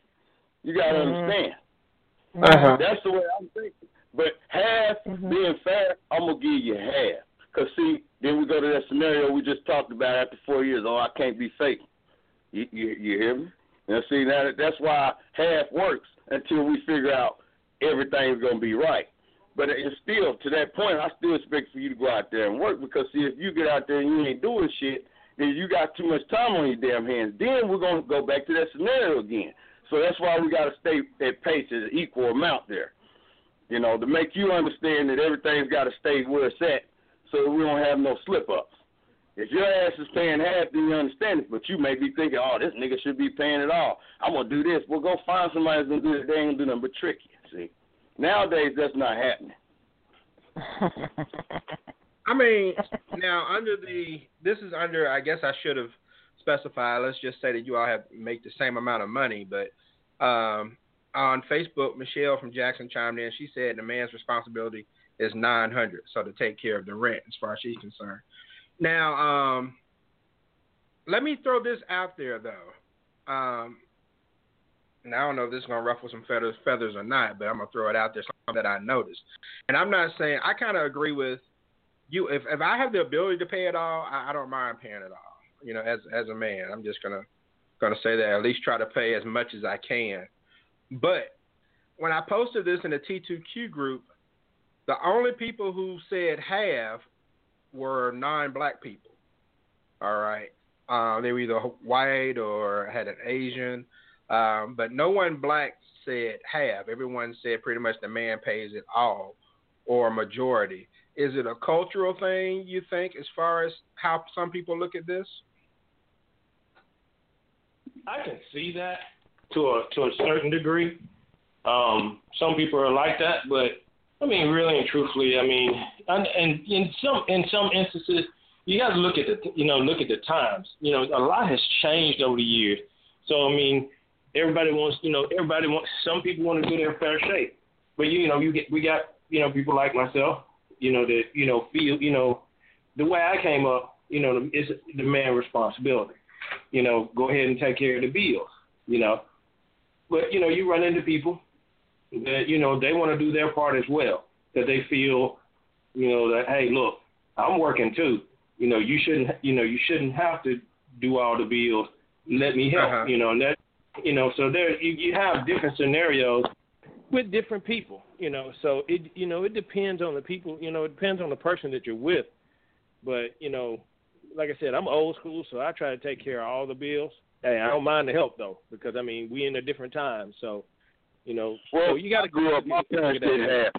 You gotta Mhm. understand. Uh-huh. That's the way I'm thinking. But half being fair, I'm gonna give you half. Cause see, then we go to that scenario we just talked about after four years. Oh, I can't be fake. You you, you hear me? Now see, now that that's why half works until we figure out everything's gonna be right. But it's still to that point. I still expect for you to go out there and work because see, if you get out there and you ain't doing shit, then you got too much time on your damn hands. Then we're gonna go back to that scenario again. So that's why we got to stay at pace at an equal amount there. You know, to make you understand that everything's got to stay where it's at, so we don't have no slip ups. If your ass is paying half, then you understand it. But you may be thinking, oh, this nigga should be paying it all. I'm gonna do this. Well, go find somebody that's gonna do it. They ain't gonna do nothing but trick you. See, nowadays that's not happening. I mean, now under the this is under. I guess I should have specified. Let's just say that you all have make the same amount of money, but um, on Facebook, Michelle from Jackson chimed in. She said the man's responsibility is nine hundred, so to take care of the rent, as far as she's concerned. Now, um, let me throw this out there though. Um, and I don't know if this is gonna ruffle some feathers, feathers or not, but I'm gonna throw it out there. Something that I noticed, and I'm not saying I kind of agree with you. If if I have the ability to pay it all, I, I don't mind paying it all. You know, as as a man, I'm just gonna gonna say that at least try to pay as much as I can. But when I posted this in the T2Q group, the only people who said half were non-black people. All right, um, they were either white or had an Asian, um, but no one black said half. Everyone said pretty much the man pays it all, or majority. Is it a cultural thing you think, as far as how some people look at this? I can see that to a to a certain degree. Um, some people are like that, but I mean, really and truthfully, I mean, and, and in some in some instances, you got to look at the you know look at the times. You know, a lot has changed over the years. So I mean, everybody wants you know everybody wants. Some people want to do their fair shake, but you know you get we got you know people like myself, you know that you know feel you know the way I came up, you know, it's the man responsibility. You know, go ahead and take care of the bills. You know, but you know you run into people that you know they want to do their part as well. That they feel, you know, that hey, look, I'm working too. You know, you shouldn't, you know, you shouldn't have to do all the bills. Let me help. Uh-huh. You know, and that, you know, so there you, you have different scenarios with different people. You know, so it, you know, it depends on the people. You know, it depends on the person that you're with. But you know, like I said, I'm old school, so I try to take care of all the bills. Hey, I don't mind the help though, because I mean we in a different time, so you know. Well, so you got to grew up. My parents did half,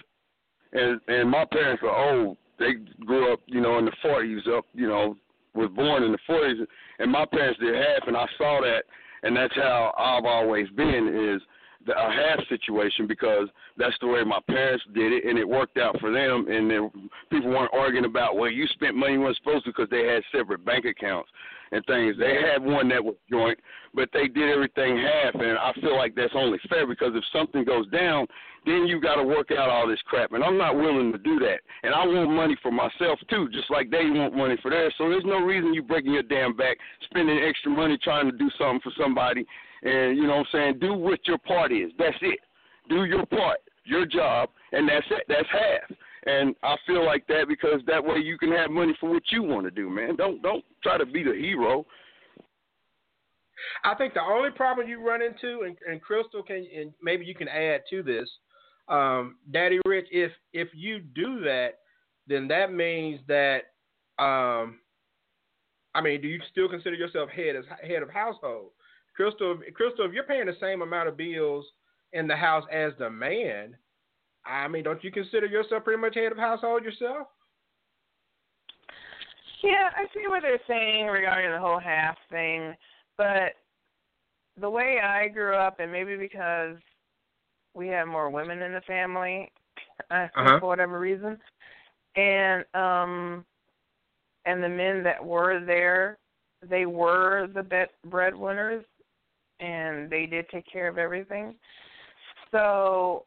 and and my parents were old. They grew up, you know, in the forties. Up, you know, was born in the forties, and my parents did half, and I saw that, and that's how I've always been is the, a half situation because that's the way my parents did it, and it worked out for them. And then people weren't arguing about well, you spent money you weren't supposed to because they had separate bank accounts and things. They had one that was joint, but they did everything half, and I feel like that's only fair because if something goes down, then you got to work out all this crap, and I'm not willing to do that. And I want money for myself too, just like they want money for theirs. So there's no reason you breaking your damn back, spending extra money trying to do something for somebody, and you know what I'm saying. Do what your part is. That's it. Do your part, your job, and that's it. That's half. And I feel like that because that way you can have money for what you want to do, man. Don't don't try to be the hero. I think the only problem you run into, and, and Crystal can, and maybe you can add to this, um, Daddy Rich, if if you do that, then that means that, um, I mean, do you still consider yourself head as head of household? Crystal, Crystal, if you're paying the same amount of bills in the house as the man, I mean, don't you consider yourself pretty much head of household yourself? Yeah, I see what they're saying regarding the whole half thing, but the way I grew up, and maybe because we had more women in the family, I Uh-huh. for whatever reason, and um, and the men that were there, they were the bet breadwinners, and they did take care of everything. So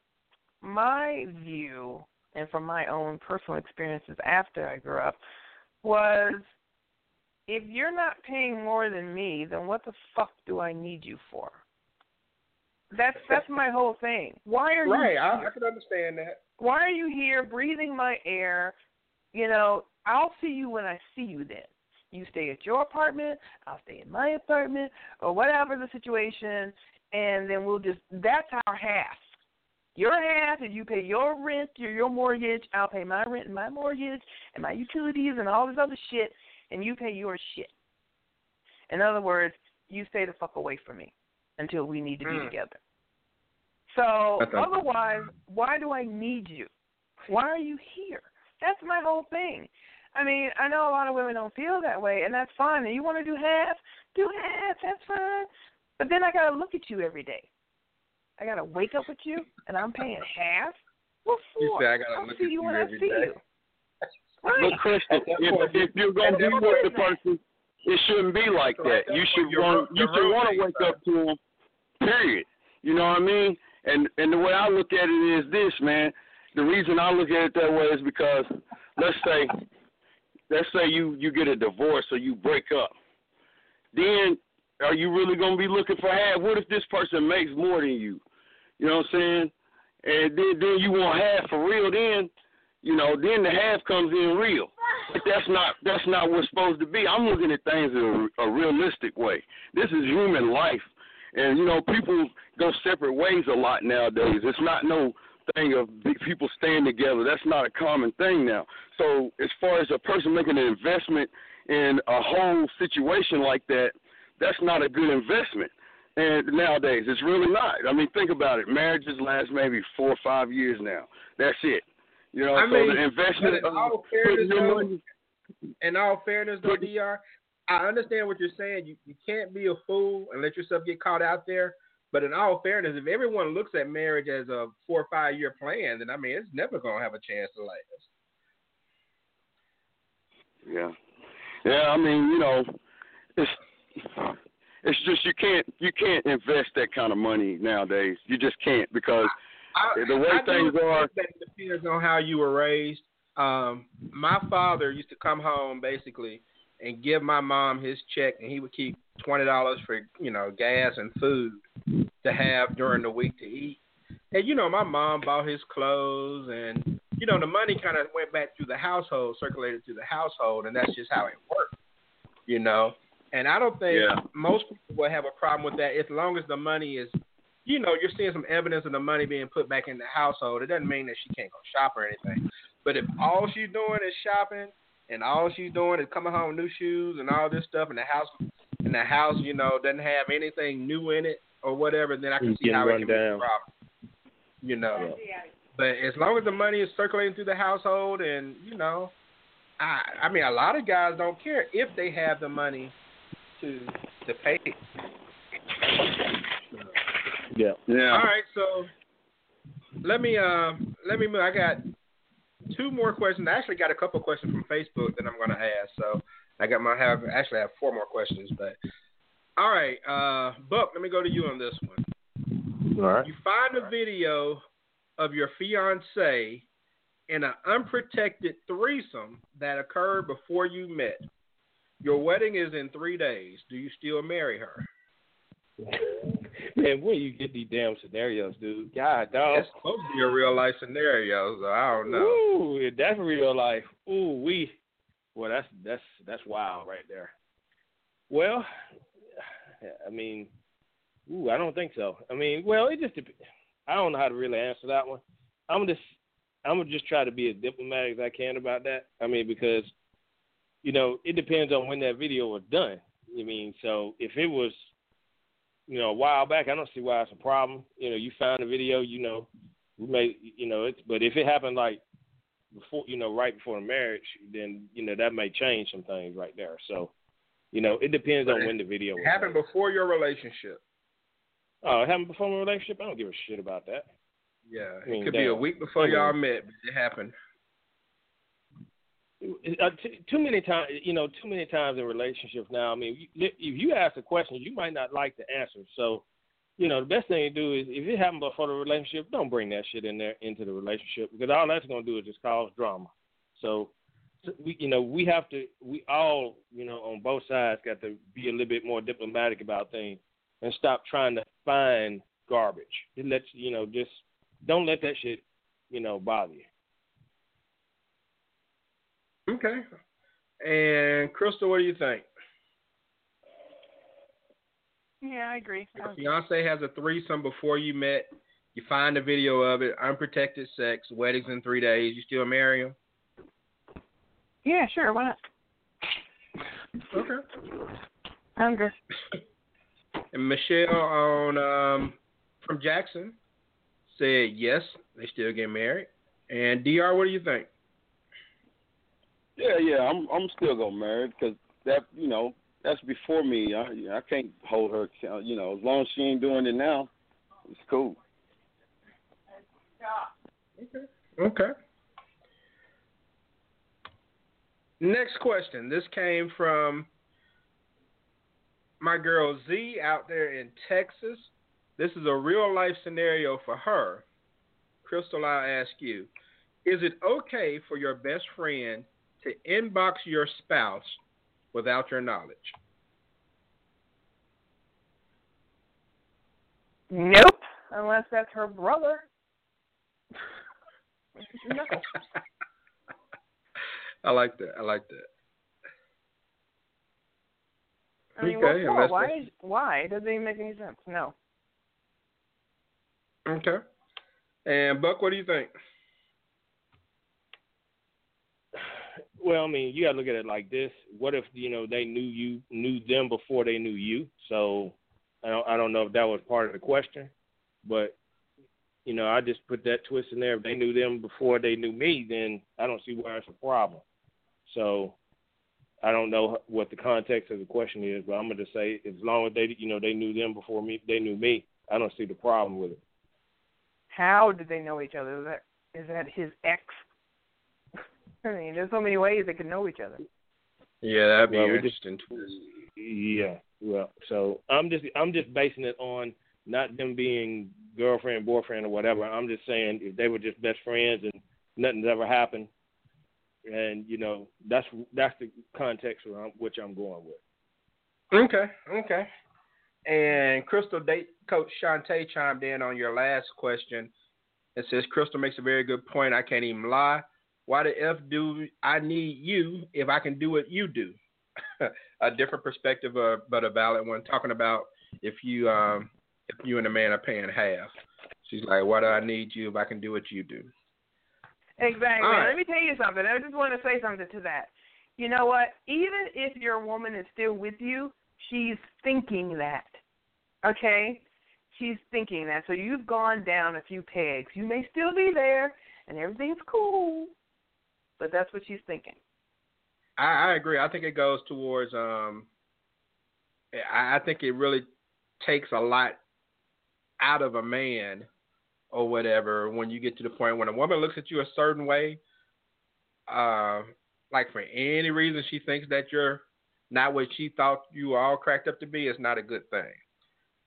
my view, and from my own personal experiences after I grew up, was if you're not paying more than me, then what the fuck do I need you for? That's that's my whole thing. Why are Right, you I. I can understand that. Why are you here breathing my air? You know, I'll see you when I see you then. You stay at your apartment, I'll stay in my apartment, or whatever the situation, and then we'll just that's our half. Your half and you pay your rent, your your mortgage, I'll pay my rent and my mortgage and my utilities and all this other shit, and you pay your shit. In other words, you stay the fuck away from me until we need to be Mm. together. So otherwise, why do I need you? Why are you here? That's my whole thing. I mean, I know a lot of women don't feel that way, and that's fine. And you want to do half, do half. That's fine. But then I gotta look at you every day. I gotta wake up with you, and I'm paying half. What for? You say I gotta I'll look see at you you when every I see day. you. Right. But Crystal, if, if you're gonna be with the person, it shouldn't be like that. You should want you your should want to wake up to them. Period. You know what I mean? And and the way I look at it is this, man. The reason I look at it that way is because let's say let's say you you get a divorce or you break up. Then are you really gonna be looking for half? What if this person makes more than you? You know what I'm saying? And then then you want half for real then you know, then the half comes in real. But that's not that's not what's supposed to be. I'm looking at things in a, a realistic way. This is human life, and you know, people go separate ways a lot nowadays. It's not no thing of big people staying together. That's not a common thing now. So as far as a person making an investment in a whole situation like that, that's not a good investment. And nowadays, it's really not. I mean, think about it. Marriages last maybe four or five years now. That's it. You know, I so mean, the investment in all fairness, though, money in all fairness, though, Dr. I understand what you're saying. You you can't be a fool and let yourself get caught out there. But in all fairness, if everyone looks at marriage as a four or five year plan, then I mean it's never gonna have a chance to last. Yeah. Yeah, I mean, you know, it's it's just you can't you can't invest that kind of money nowadays. You just can't because I, the way I things are. that depends on how you were raised. Um, my father used to come home basically and give my mom his check, and he would keep twenty dollars for you know gas and food to have during the week to eat. And you know, my mom bought his clothes, and you know, the money kind of went back through the household, circulated through the household, and that's just how it worked. You know, and I don't think Yeah. most people will have a problem with that as long as the money is, you know, you're seeing some evidence of the money being put back in the household. It doesn't mean that she can't go shop or anything. But if all she's doing is shopping and all she's doing is coming home with new shoes and all this stuff, and the house, and the house, you know, doesn't have anything new in it or whatever, then I can see how it run can be a problem. You know. But as long as the money is circulating through the household, and you know, I I mean, a lot of guys don't care if they have the money to to pay. Yeah. Yeah. All right, so let me uh let me move. I got two more questions. I actually got a couple questions from Facebook that I'm going to ask. So I got my have actually I have four more questions, but all right, uh, Buck, let me go to you on this one. All right. You find a video of your fiance in an unprotected threesome that occurred before you met. Your wedding is in three days. Do you still marry her? Man, where you get these damn scenarios, dude? God, dog. It's supposed to be a real life scenario, so I don't know. Ooh, that's real life. Ooh, we. Well, that's that's that's wild right there. Well, I mean, ooh, I don't think so. I mean, well, it just dep- I don't know how to really answer that one. I'm just I'm gonna just try to be as diplomatic as I can about that. I mean, because you know it depends on when that video was done. I mean, so if it was you know a while back, I don't see why it's a problem. You know, you found the video, you know, we may you know it's but if it happened like before you know right before the marriage, then you know that may change some things right there. So you know it depends But on it when the video happened made. before your relationship. Oh, it happened before my relationship. I don't give a shit about that. Yeah, I mean, it could be a week before I mean- y'all met, but it happened. Uh, too many times, you know, too many times in relationships now. I mean, if you ask a question, you might not like the answer. So, you know, the best thing to do is if it happened before the relationship, don't bring that shit in there into the relationship because all that's going to do is just cause drama. So, so we, you know, we have to, we all, you know, on both sides got to be a little bit more diplomatic about things and stop trying to find garbage. It lets you know, just don't let that shit, you know, bother you. Okay. And Crystal, what do you think? Yeah, I agree. Your fiance has a threesome before you met. You find a video of it, unprotected sex, weddings in three days. You still marry him? Yeah, sure. Why not? Okay. I'm good. And Michelle on um, from Jackson said yes, they still get married. And Dr, what do you think? Yeah, yeah, I'm I'm still gonna marry because that you know that's before me. I I can't hold her. You know, as long as she ain't doing it now, it's cool. Okay. Next question. This came from my girl Z out there in Texas. This is a real life scenario for her. Crystal, I'll ask you Is it okay for your best friend to inbox your spouse without your knowledge? Nope. Unless that's her brother. no. I like that. I like that. I mean, Okay? Why? why? It doesn't even make any sense. No. Okay. And Buck, what do you think? Well, I mean, you got to look at it like this. What if you know they knew you knew them before they knew you? So I don't I don't know if that was part of the question, but you know I just put that twist in there. If they knew them before they knew me, then I don't see why it's a problem. So I don't know what the context of the question is, but I'm gonna just say as long as they you know they knew them before me, they knew me. I don't see the problem with it. How did they know each other? Is that is that his ex? I mean, there's so many ways they could know each other. Yeah, that'd be Well, we interesting. Yeah, well, so I'm just I'm just basing it on not them being girlfriend, boyfriend, or whatever. I'm just saying if they were just best friends and nothing's ever happened, and you know that's that's the context around which I'm going with. Okay, okay. And Crystal Date Coach Shantae chimed in on your last question. It says Crystal makes a very good point. I can't even lie. Why the f do I need you if I can do what you do? a different perspective, uh, but a valid one. Talking about if you um if you and the man are paying half. She's like, why do I need you if I can do what you do? Exactly. Right. Let me tell you something. I just want to say something to that. You know what? Even if your woman is still with you, she's thinking that. Okay? She's thinking that. So you've gone down a few pegs. You may still be there and everything's cool, but that's what she's thinking. I, I agree. I think it goes towards um I, I think it really takes a lot out of a man or whatever when you get to the point when a woman looks at you a certain way, uh like for any reason she thinks that you're not what she thought you were all cracked up to be, it's not a good thing.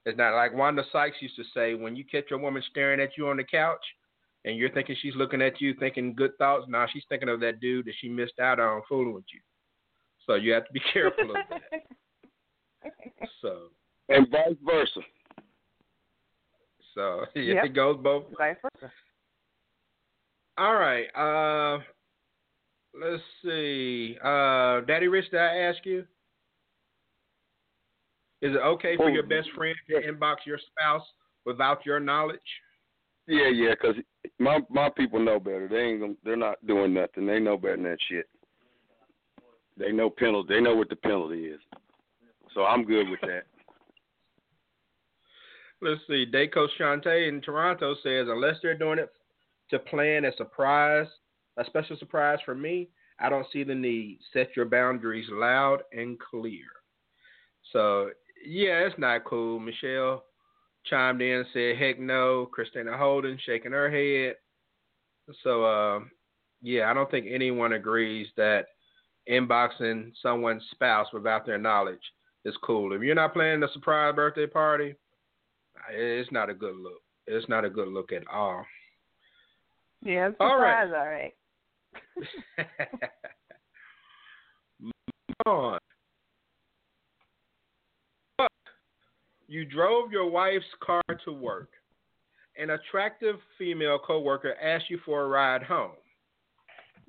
It's not like Wanda Sykes used to say, when you catch a woman staring at you on the couch and you're thinking she's looking at you thinking good thoughts, now she's thinking of that dude that she missed out on fooling with you. So you have to be careful of that. So and vice versa. so yeah, Yep. it goes both Vice versa. All right. Uh, let's see. Uh, Daddy Rich, did I ask you? Is it okay for Oh, your best friend to inbox your spouse without your knowledge? Yeah, yeah, because my my people know better. They ain't gonna, they're not doing nothing. They know better than that shit. They know penalty. They know what the penalty is. So I'm good with that. Let's see. Daco Shante in Toronto says, unless they're doing it to plan a surprise, a special surprise for me, I don't see the need. Set your boundaries loud and clear. So, yeah, it's not cool. Michelle chimed in and said, heck no. Christina Holden shaking her head. So, uh, yeah, I don't think anyone agrees that inboxing someone's spouse without their knowledge is cool. If you're not planning a surprise birthday party, it's not a good look. It's not a good look at all. Yeah, a All right. surprise, all right. On. But you drove your wife's car to work. An attractive female coworker asked you for a ride home.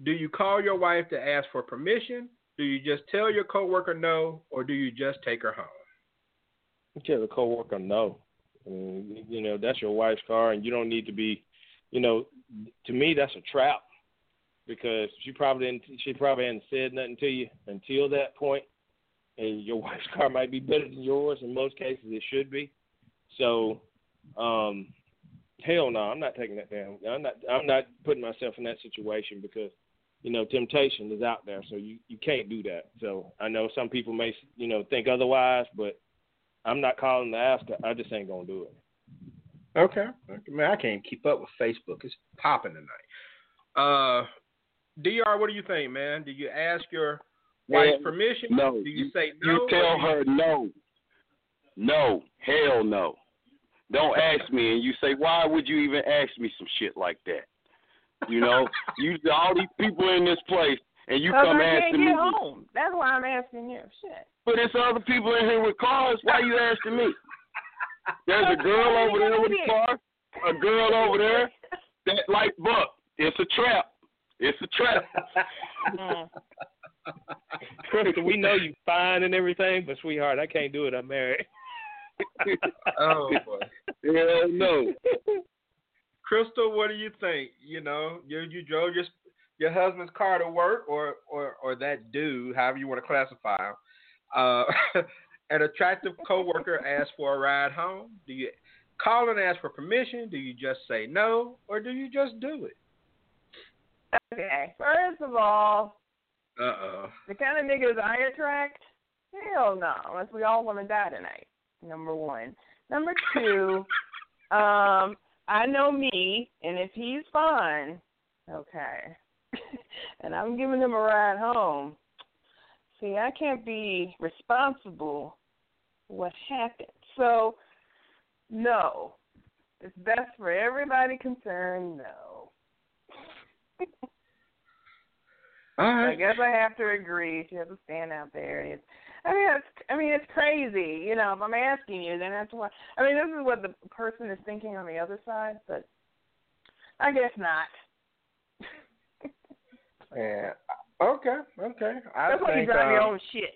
Do you call your wife to ask for permission? Do you just tell your coworker no, or do you just take her home? You tell the coworker no. I mean, you know, that's your wife's car, and you don't need to be, you know, to me that's a trap because she probably didn't, she probably hadn't said nothing to you until that point, and your wife's car might be better than yours. In most cases, it should be. So, um, hell no, I'm not taking that down. I'm not. I'm not putting myself in that situation because, you know, temptation is out there, so you you can't do that. So I know some people may, you know, think otherwise, but I'm not calling to ask. I just ain't gonna do it. Okay. Man, I can't keep up with Facebook. It's popping tonight. Uh, Dr. What do you think, man? Do you ask your wife's permission? No. Do you say no? You tell you- her no. No. Hell no. Don't ask me and you say, Why would you even ask me some shit like that? You know? you all these people in this place and you come I can't asking get me home. That's why I'm asking you. Shit. But there's other people in here with cars. Why are you asking me? There's a girl over there with a car, a girl over there that like Buck. It's a trap. It's a trap. Mm. Crystal, we know you're fine and everything, but sweetheart, I can't do it. I'm married. Oh boy. Hell no. Crystal, what do you think? You know, you you drove your your husband's car to work, or or or that dude, however you want to classify him. Uh, an attractive coworker asks for a ride home. Do you call and ask for permission? Do you just say no, or do you just do it? Okay. First of all, Uh oh. the kind of niggas I attract, hell no, unless we all want to die tonight. Number one. Number two, um, I know me, and if he's fine, okay, and I'm giving him a ride home, See, I can't be responsible for what happened. So, no. It's best for everybody concerned, no. All right. I guess I have to agree. She has to stand out there. It's, I mean, it's, I mean, it's crazy. You know, if I'm asking you, then that's why. I mean, this is what the person is thinking on the other side, but I guess not. Yeah. Okay. Okay. I That's why you drive your um, own shit,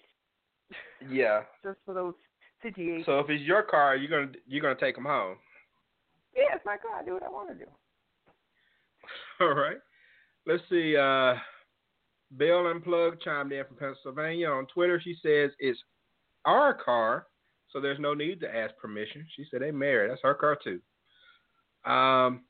Yeah. just for those situations. So if it's your car, you're gonna you're gonna take them home. yeah, it's my car. I do what I want to do. All right. Let's see. Uh, Bill Unplugged chimed in from Pennsylvania on Twitter. She says it's our car, so there's no need to ask permission. She said they married. That's her car too. Um,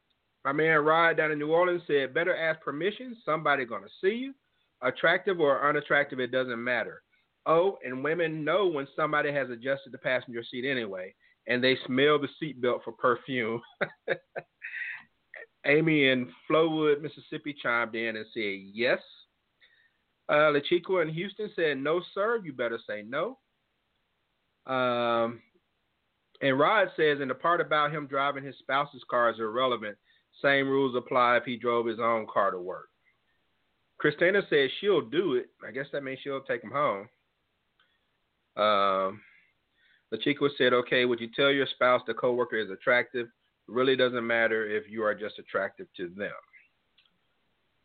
my man Rod down in New Orleans said better ask permission. Somebody gonna see you. Attractive or unattractive, it doesn't matter. Oh, and women know when somebody has adjusted the passenger seat anyway, and they smell the seatbelt for perfume. Amy in Flowood, Mississippi chimed in and said yes. Uh, LaChiqua in Houston said no, sir. You better say no. Um, and Rod says, and the part about him driving his spouse's car is irrelevant. Same rules apply if he drove his own car to work. Christina says she'll do it. I guess that means she'll take him home. Um, LaChiqua said, okay, would you tell your spouse the coworker is attractive? It really doesn't matter if you are just attractive to them.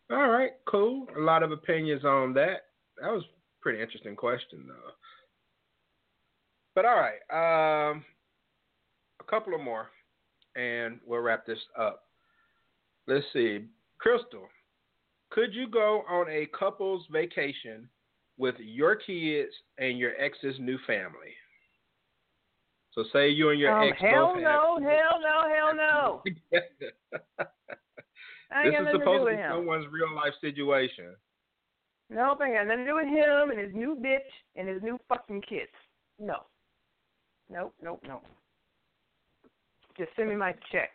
All right, cool. A lot of opinions on that. That was a pretty interesting question, though. But all right, um, a couple of more, and we'll wrap this up. Let's see. Crystal, could you go on a couple's vacation with your kids and your ex's new family? So say you and your um, ex hell no, hell no, hell no. have. I ain't this is nothing to do supposed to be him. someone's real life situation. Nope, ain't got nothing to do with him and his new bitch and his new fucking kids. No. Nope, nope, nope. Just send me my check.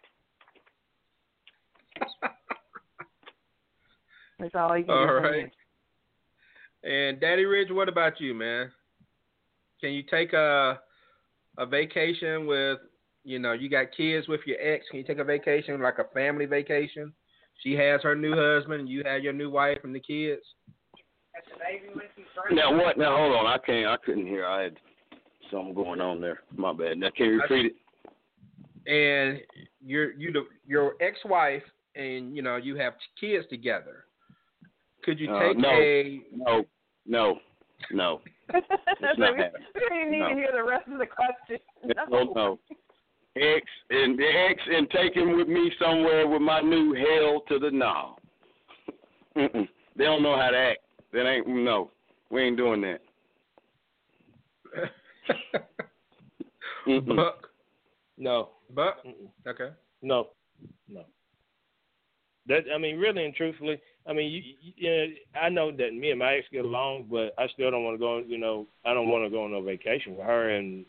That's all you can All do. for right. And Daddy Rich, what about you, man? Can you take a a vacation with, you know, you got kids with your ex? Can you take a vacation like a family vacation? She has her new husband, and you have your new wife and the kids. Now what? Now hold on. I can't. I couldn't hear. I had something going on there. My bad. Now can you repeat it? And you're you the your ex wife and you know you have kids together. Could you Uh, take no. a No. No. No. That's not what we, we don't need No. to hear the rest of the question. No. No. Ex and the ex and take him with me somewhere with my new hell to the no. Mm-mm. They don't know how to act. That ain't no. We ain't doing that. Buck? No. Buck? Mm-mm. Okay. No, no. That I mean, really and truthfully, I mean, you, you, you know, I know that me and my ex get along, but I still don't want to go. You know, I don't want to go on no vacation with her and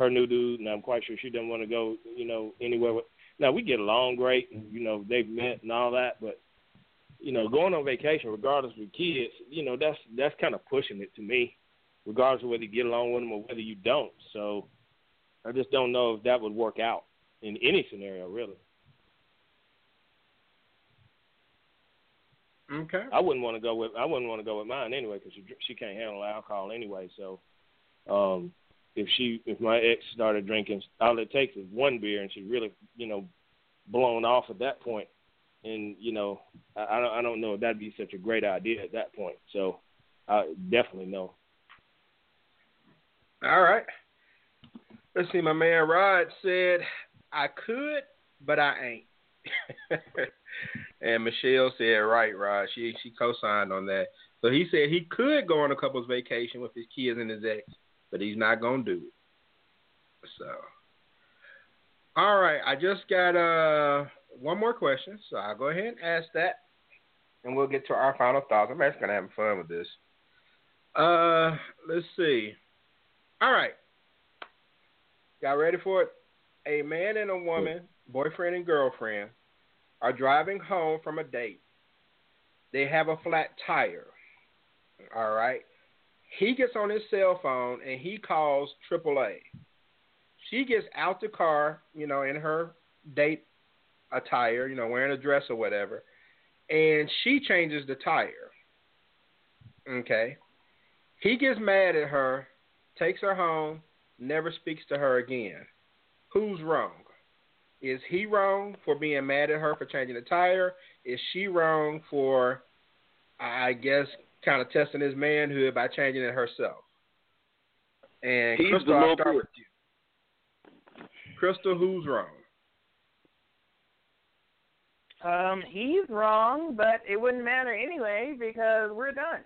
her new dude, and I'm quite sure she doesn't want to go. You know, anywhere. With, now we get along great, and you know they've met and all that, but you know, going on vacation, regardless with kids, you know, that's that's kind of pushing it to me, regardless of whether you get along with them or whether you don't. So I just don't know if that would work out in any scenario, really. Okay. I wouldn't want to go with I wouldn't want to go with mine anyway because she she can't handle alcohol anyway. So, um, if she if my ex started drinking, all it takes is one beer and she's really you know blown off at that point. And you know I, I don't I don't know if that'd be such a great idea at that point. So, I definitely no. All right. Let's see. My man Rod said I could, but I ain't. and Michelle said, "Right, Rod." She she co-signed on that. So he said he could go on a couple's vacation with his kids and his ex, but he's not gonna do it. So, all right. I just got uh one more question, so I'll go ahead and ask that, and we'll get to our final thoughts. I'm actually gonna have fun with this. Uh, let's see. All right. Y'all ready for it? A man and a woman, boyfriend and girlfriend, are driving home from a date. They have a flat tire. All right. He gets on his cell phone and he calls AAA. She gets out the car, you know, in her date attire, you know, wearing a dress or whatever, and she changes the tire. Okay. He gets mad at her, takes her home, never speaks to her again. Who's wrong? Is he wrong for being mad at her for changing the tire? Is she wrong for, I guess, kind of testing his manhood by changing it herself? And He's Crystal, the I'll start with you. Crystal, who's wrong? Um, he's wrong, but it wouldn't matter anyway because we're done.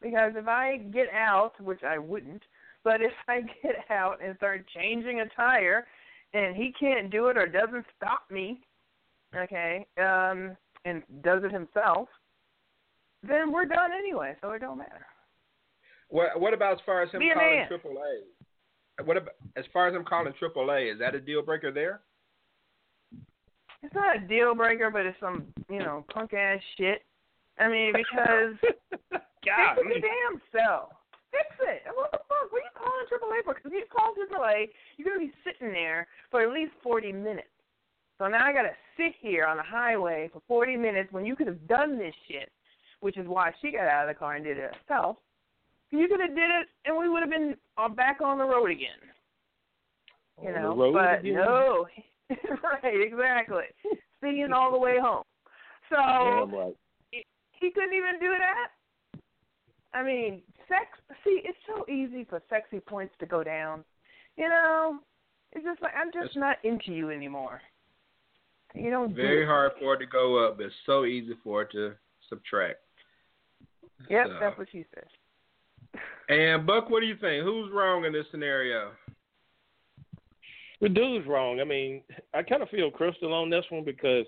because if I get out, which I wouldn't, but if I get out and start changing a tire and he can't do it or doesn't stop me, okay, um, and does it himself, then we're done anyway, so it don't matter. What What about as far as him Be calling man. AAA? What about, as far as him calling AAA? Is that a deal breaker there? It's not a deal breaker, but it's some, you know, punk ass shit. I mean, because God, fix the damn self. Fix it. What the fuck? What are you calling AAA for? Because if you call AAA, you're gonna be sitting there for at least forty minutes. So now I gotta sit here on the highway for forty minutes when you could have done this shit, which is why she got out of the car and did it herself. You could have did it, and we would have been uh, back on the road again. You On the know, road but again? no, right, exactly. Singing all the way home. So right. he couldn't even do that. I mean, sex. See, it's so easy for sexy points to go down. You know, it's just like I'm just not into you anymore. You don't. Very do hard for it to go up, but so easy for it to subtract. Yep, So- that's what she said. And Buck, what do you think? Who's wrong in this scenario? The dude's wrong. I mean, I kind of feel Crystal on this one because,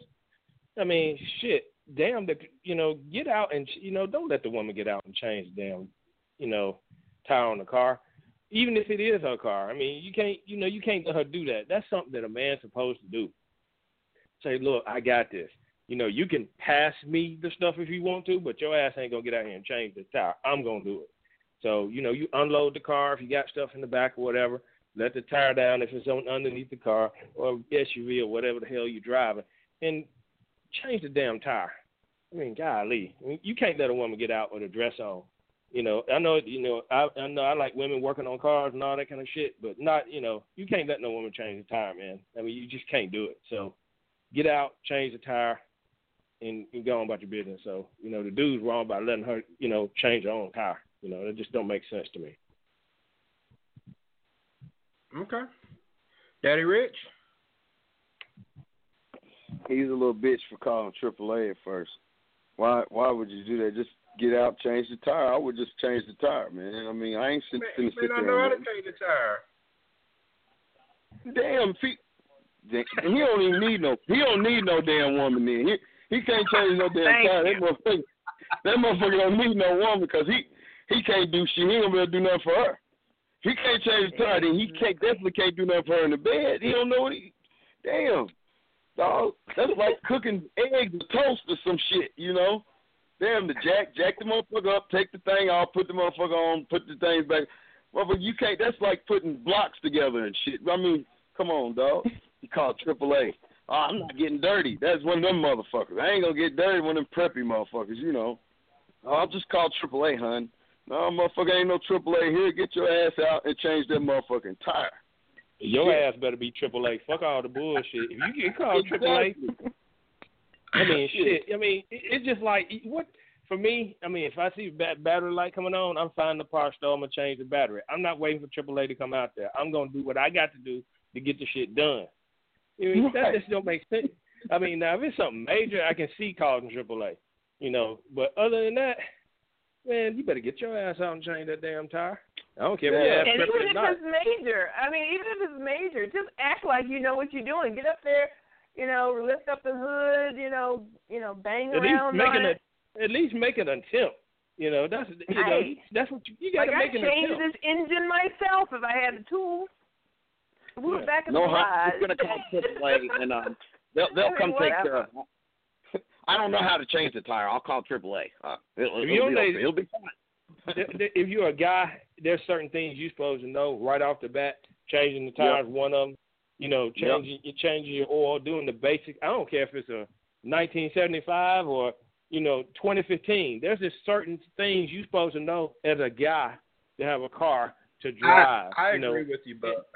I mean, shit, damn, the, you know, get out and you know, don't let the woman get out and change damn, you know, tire on the car, even if it is her car. I mean, you can't, you know, you can't let her do that. That's something that a man's supposed to do. Say, look, I got this. You know, you can pass me the stuff if you want to, but your ass ain't gonna get out here and change the tire. I'm gonna do it. So, you know, you unload the car if you got stuff in the back or whatever. Let the tire down if it's on underneath the car or SUV or whatever the hell you're driving, and change the damn tire. I mean, golly, I mean, you can't let a woman get out with a dress on. You know, I know, you know, I I know I like women working on cars and all that kind of shit, but not, you know, you can't let no woman change the tire, man. I mean, you just can't do it. So, get out, change the tire, and, and go on about your business. So, you know, the dude's wrong by letting her, you know, change her own tire. You know, that just don't make sense to me. Okay. Daddy Rich? He's a little bitch for calling AAA at first. Why? Why would you do that? Just get out, change the tire. I would just change the tire, man. I mean, I ain't sitting Man, sit man, I there. know how to change the tire. Damn, if he, he don't even need no. He don't need no damn woman. Then he can't change no damn Thank tire. That motherfucker, that motherfucker don't need no woman because he he can't do shit. He ain't gonna be able to do nothing for her. He can't change the tire. Then he mm-hmm. can't definitely can't do nothing for her in the bed. He don't know what he. Damn, dog. That's like cooking eggs or toast or some shit. You know. Damn, the jack jack the motherfucker up, take the thing off, put the motherfucker on, put the things back. Motherfucker, you can't. That's like putting blocks together and shit. I mean, come on, dog. He called AAA. Oh, I'm not getting dirty. That's one of them motherfuckers. I ain't gonna get dirty one of them preppy motherfuckers, you know. Oh, I'll just call AAA, hun. No, motherfucker, ain't no AAA here. Get your ass out and change that motherfucking tire. Your Shit. ass better be AAA. Fuck all the bullshit. If you get called AAA, Exactly. I mean, shit. I mean, it's just like what for me. I mean, if I see bat- battery light coming on, I'm finding the parts store. I'm gonna change the battery. I'm not waiting for AAA to come out there. I'm gonna do what I got to do to get the shit done. You know, that just don't make sense. I mean, now if it's something major, I can see calling AAA. You know, but other than that, man, you better get your ass out and change that damn tire. I don't care if Yeah. And even if not. it's major, I mean, even if it's major, just act like you know what you're doing. Get up there, you know, lift up the hood, you know, you know, bang At least around make on an it. at least make an attempt. You know, that's you know that's what you, you got Like to I make an changed attempt. this engine myself if I had the tools. If we were back in No, the hun, garage. we're gonna call AAA and um, they'll they'll I mean, come take care whatever. of. it. I don't know how to change the tire. I'll call AAA. Uh, it'll, If it'll, you don't be, know- okay. it'll be fine. if you're a guy, there's certain things you're supposed to know right off the bat. Changing the tires, one of them. You know, changing you changing your oil, doing the basic. I don't care if it's a 1975 or you know 2015. There's just certain things you're supposed to know as a guy to have a car to drive. I, I you know. agree with you, but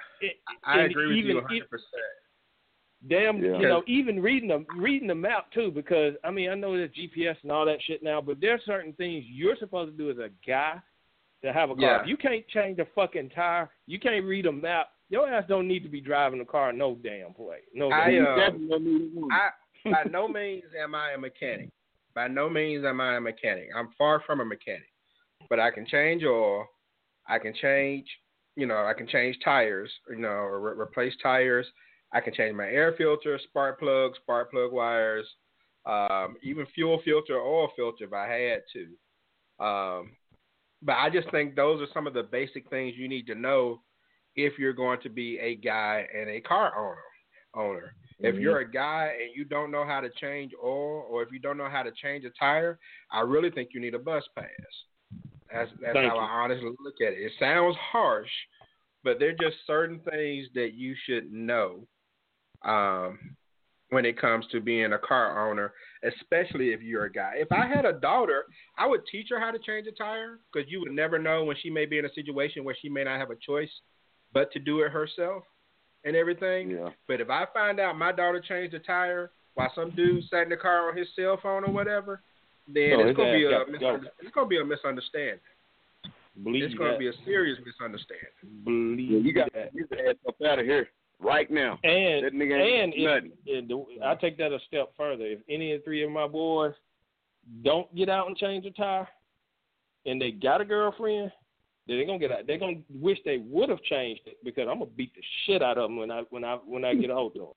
I and agree with even, you 100. percent Damn, Yeah. you know, even reading the reading the map too, because I mean, I know there's GPS and all that shit now, but there's certain things you're supposed to do as a guy to have a car. Yeah. If you can't change a fucking tire, you can't read a map. Your ass don't need to be driving a car no damn way. No, I, damn- uh, Definitely. I by no means am I a mechanic. By no means am I a mechanic. I'm far from a mechanic. But I can change oil. I can change, you know, I can change tires, you know, or re- replace tires. I can change my air filter, spark plugs, spark plug wires, um, even fuel filter, oil filter if I had to. Um, but I just think those are some of the basic things you need to know if you're going to be a guy and a car owner. Owner. If Mhm. you're a guy and you don't know how to change oil, or if you don't know how to change a tire, I really think you need a bus pass. That's that's Thank how you. I honestly look at it. It sounds harsh, but they're just certain things that you should know um, when it comes to being a car owner, especially if you're a guy. If I had a daughter, I would teach her how to change a tire because you would never know when she may be in a situation where she may not have a choice but to do it herself and everything. Yeah. But if I find out my daughter changed a tire while some dude sat in the car on his cell phone or whatever, then Oh, it's gonna be a got misunder- it's gonna be a misunderstanding. believe It's gonna that. be a serious misunderstanding. believe Yeah, you got that. you ass up out of here right now. And That nigga and if, nothing. and the, I take that a step further. If any of three of my boys don't get out and change a tire, and they got a girlfriend, then they're gonna get out. They're gonna wish they would have changed it because I'm gonna beat the shit out of them when I when I when I get a hold of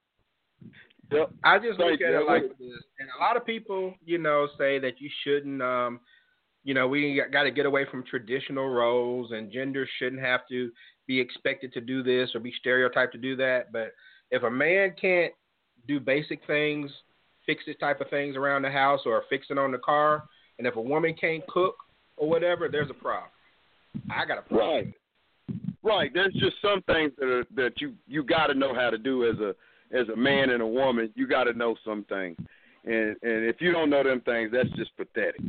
them. Yep. I just look at you. it like this, and a lot of people, you know, say that you shouldn't, um, you know, we got to get away from traditional roles, and gender shouldn't have to be expected to do this or be stereotyped to do that. But if a man can't do basic things, fix this type of things around the house or fix it on the car, and if a woman can't cook or whatever, there's a problem. I got a problem. Right. Right. There's just some things that are that you you got to know how to do as a as a man and a woman. You got to know some things, and and if you don't know them things, that's just pathetic.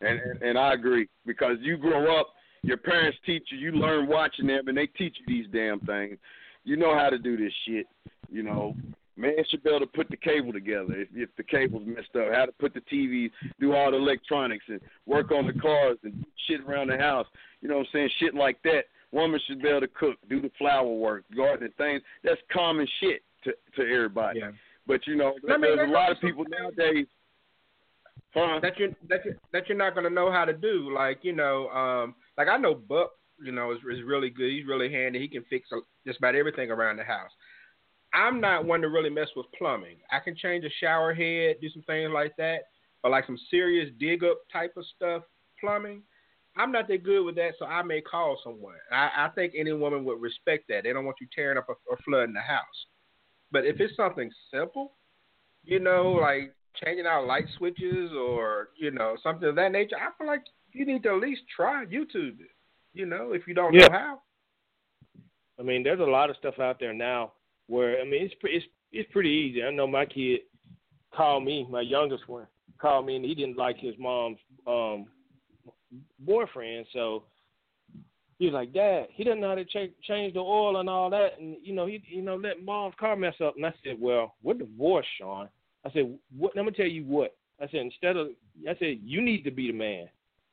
And and, and I agree because you grow up, your parents teach you, you learn watching them, and they teach you these damn things. You know how to do this shit. You know, man should be able to put the cable together if, if the cable's messed up. How to put the TV, do all the electronics, and work on the cars and shit around the house. You know what I'm saying? Shit like that. Woman should be able to cook, do the flower work, gardening things. That's common shit to to everybody. Yeah. But you know, I mean, there's a lot of people nowadays. Huh? that you that you that you're not gonna know how to do. Like you know, um, like I know Buck, you know, is, is really good. He's really handy. He can fix a, just about everything around the house. I'm not one to really mess with plumbing. I can change a shower head, do some things like that, but like some serious dig up type of stuff, plumbing. I'm not that good with that, so I may call someone. I, I think any woman would respect that. They don't want you tearing up or flooding the house. But if it's something simple, you know, like changing out light switches or you know something of that nature, I feel like you need to at least try YouTube it. You know, if you don't Yeah. know how. I mean, there's a lot of stuff out there now where I mean it's pre- it's it's pretty easy. I know my kid called me, my youngest one called me, and he didn't like his mom's um boyfriend, so he was like, "Dad, he doesn't know how to ch- change the oil and all that, and you know he you know let mom's car mess up." And I said, "Well, we're divorced, Sean." I said, "What? Let me tell you what." I said, "Instead of," I said, "You need to be the man."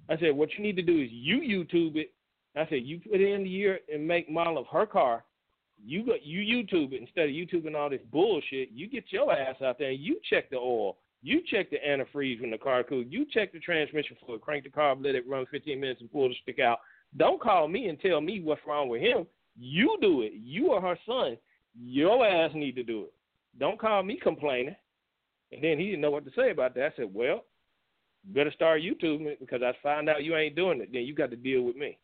I said, "What you need to do is you YouTube it." I said, "You put in the year and make model of her car." You got you YouTube it instead of YouTubing all this bullshit. You get your ass out there and you check the oil. You check the antifreeze when the car cools. You check the transmission fluid. Crank the car, let it run 15 minutes and pull the stick out. Don't call me and tell me what's wrong with him. You do it. You are her son. Your ass need to do it. Don't call me complaining. And then he didn't know what to say about that. I said, well, better start YouTube because I find out you ain't doing it. Then you got to deal with me.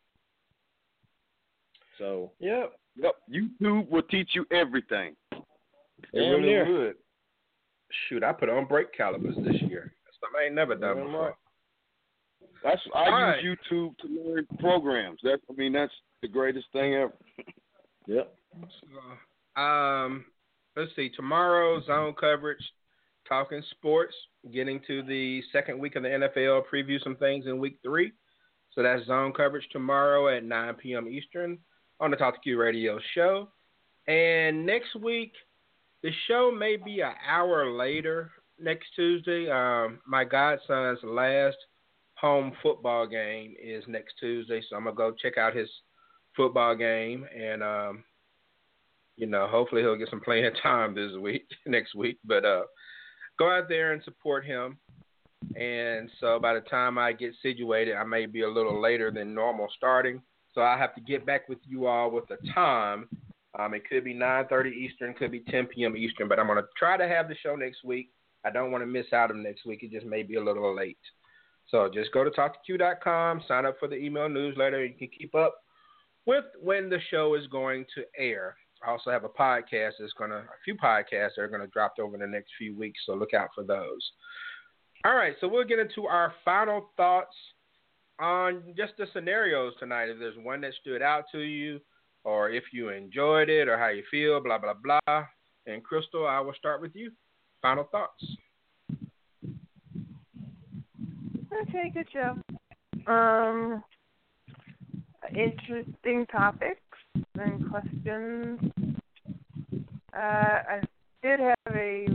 So Yep. Yep. YouTube will teach you everything. It really near. would. Shoot, I put on brake calipers this year. Something I ain't never done Damn before. right. That's I All use right. YouTube to learn programs. That I mean that's the greatest thing ever. Yep. So, um, let's see. Tomorrow, zone coverage, talking sports, getting to the second week of the NFL, preview some things in week three. So that's zone coverage tomorrow at 9 p.m. Eastern on the Talk to Q Radio show. And next week, the show may be an hour later next Tuesday. Um, my godson's last home football game is next Tuesday, so I'm gonna go check out his football game and um, you know, hopefully he'll get some playing time this week, next week. But uh, go out there and support him. And so by the time I get situated, I may be a little later than normal starting. So I have to get back with you all with the time. Um, it could be 9:30 Eastern, could be 10 p.m. Eastern, but I'm gonna try to have the show next week. I don't want to miss out on next week. It just may be a little late. So just go to talktoq.com, sign up for the email newsletter. You can keep up with when the show is going to air. I also have a podcast that's gonna a few podcasts that are gonna drop over the next few weeks, so look out for those. All right, so we'll get into our final thoughts on just the scenarios tonight. If there's one that stood out to you, or if you enjoyed it, or how you feel, blah blah blah. And Crystal, I will start with you. Final thoughts. Okay, good show. Um, interesting topics and questions. Uh, I did have a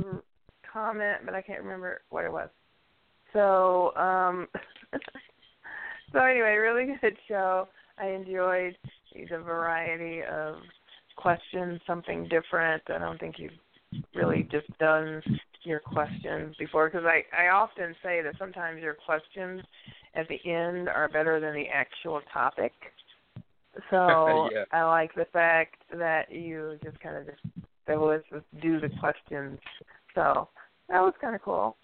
comment, but I can't remember what it was. So, um, so anyway, really good show. I enjoyed the variety of questions, something different. I don't think you've really just done your questions before because I, I often say that sometimes your questions at the end are better than the actual topic. So Yeah. I like the fact that you just kind of just that was just do the questions. So that was kind of cool.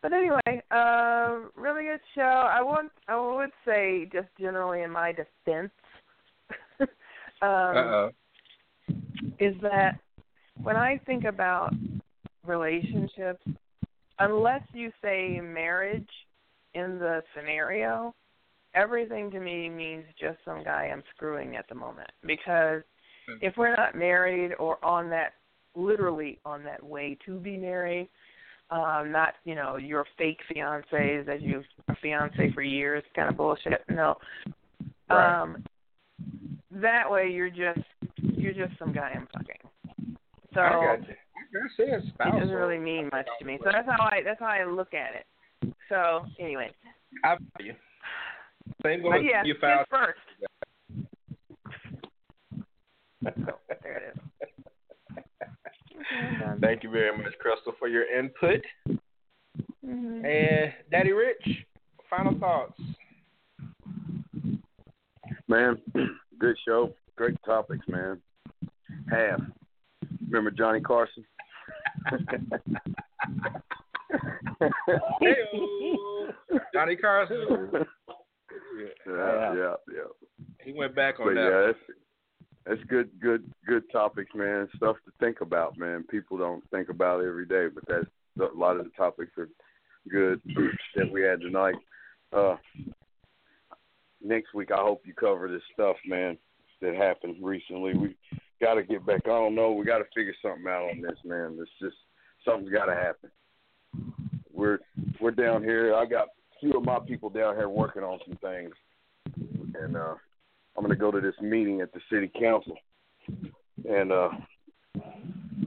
But anyway, uh, really good show. I would I would say just generally in my defense, um, Uh oh. is that when I think about relationships, unless you say marriage in the scenario, everything to me means just some guy I'm screwing at the moment. Because if we're not married or on that, literally on that way to be married, um, not you know your fake fiancés that you've a fiance for years kind of bullshit. No, Right. um, that way you're just you're just some guy I'm fucking. So I got you. I say a it doesn't really mean much to me. So that's how I that's how I look at it. So anyway, I feel you. Same goes but yeah, you kiss found. first. So there it is. Okay, Thank you very much, Crystal, for your input. Mhm. And Daddy Rich, final thoughts. Man, good show. Great topics, man. Half. Remember Johnny Carson? Hey-o. Johnny Carson. yeah, yeah, yeah. He went back on But that. yeah, that's that's good, good, good topics, man. Stuff to think about, man. People don't think about it every day, but that's a lot of the topics are good that we had tonight. Uh, next week, I hope you cover this stuff, man, that happened recently. We got to get back. I don't know. We got to figure something out on this, man. It's just something's got to happen. We're we're down here. I got a few of my people down here working on some things, and uh, I'm to go to this meeting at the city council, and uh,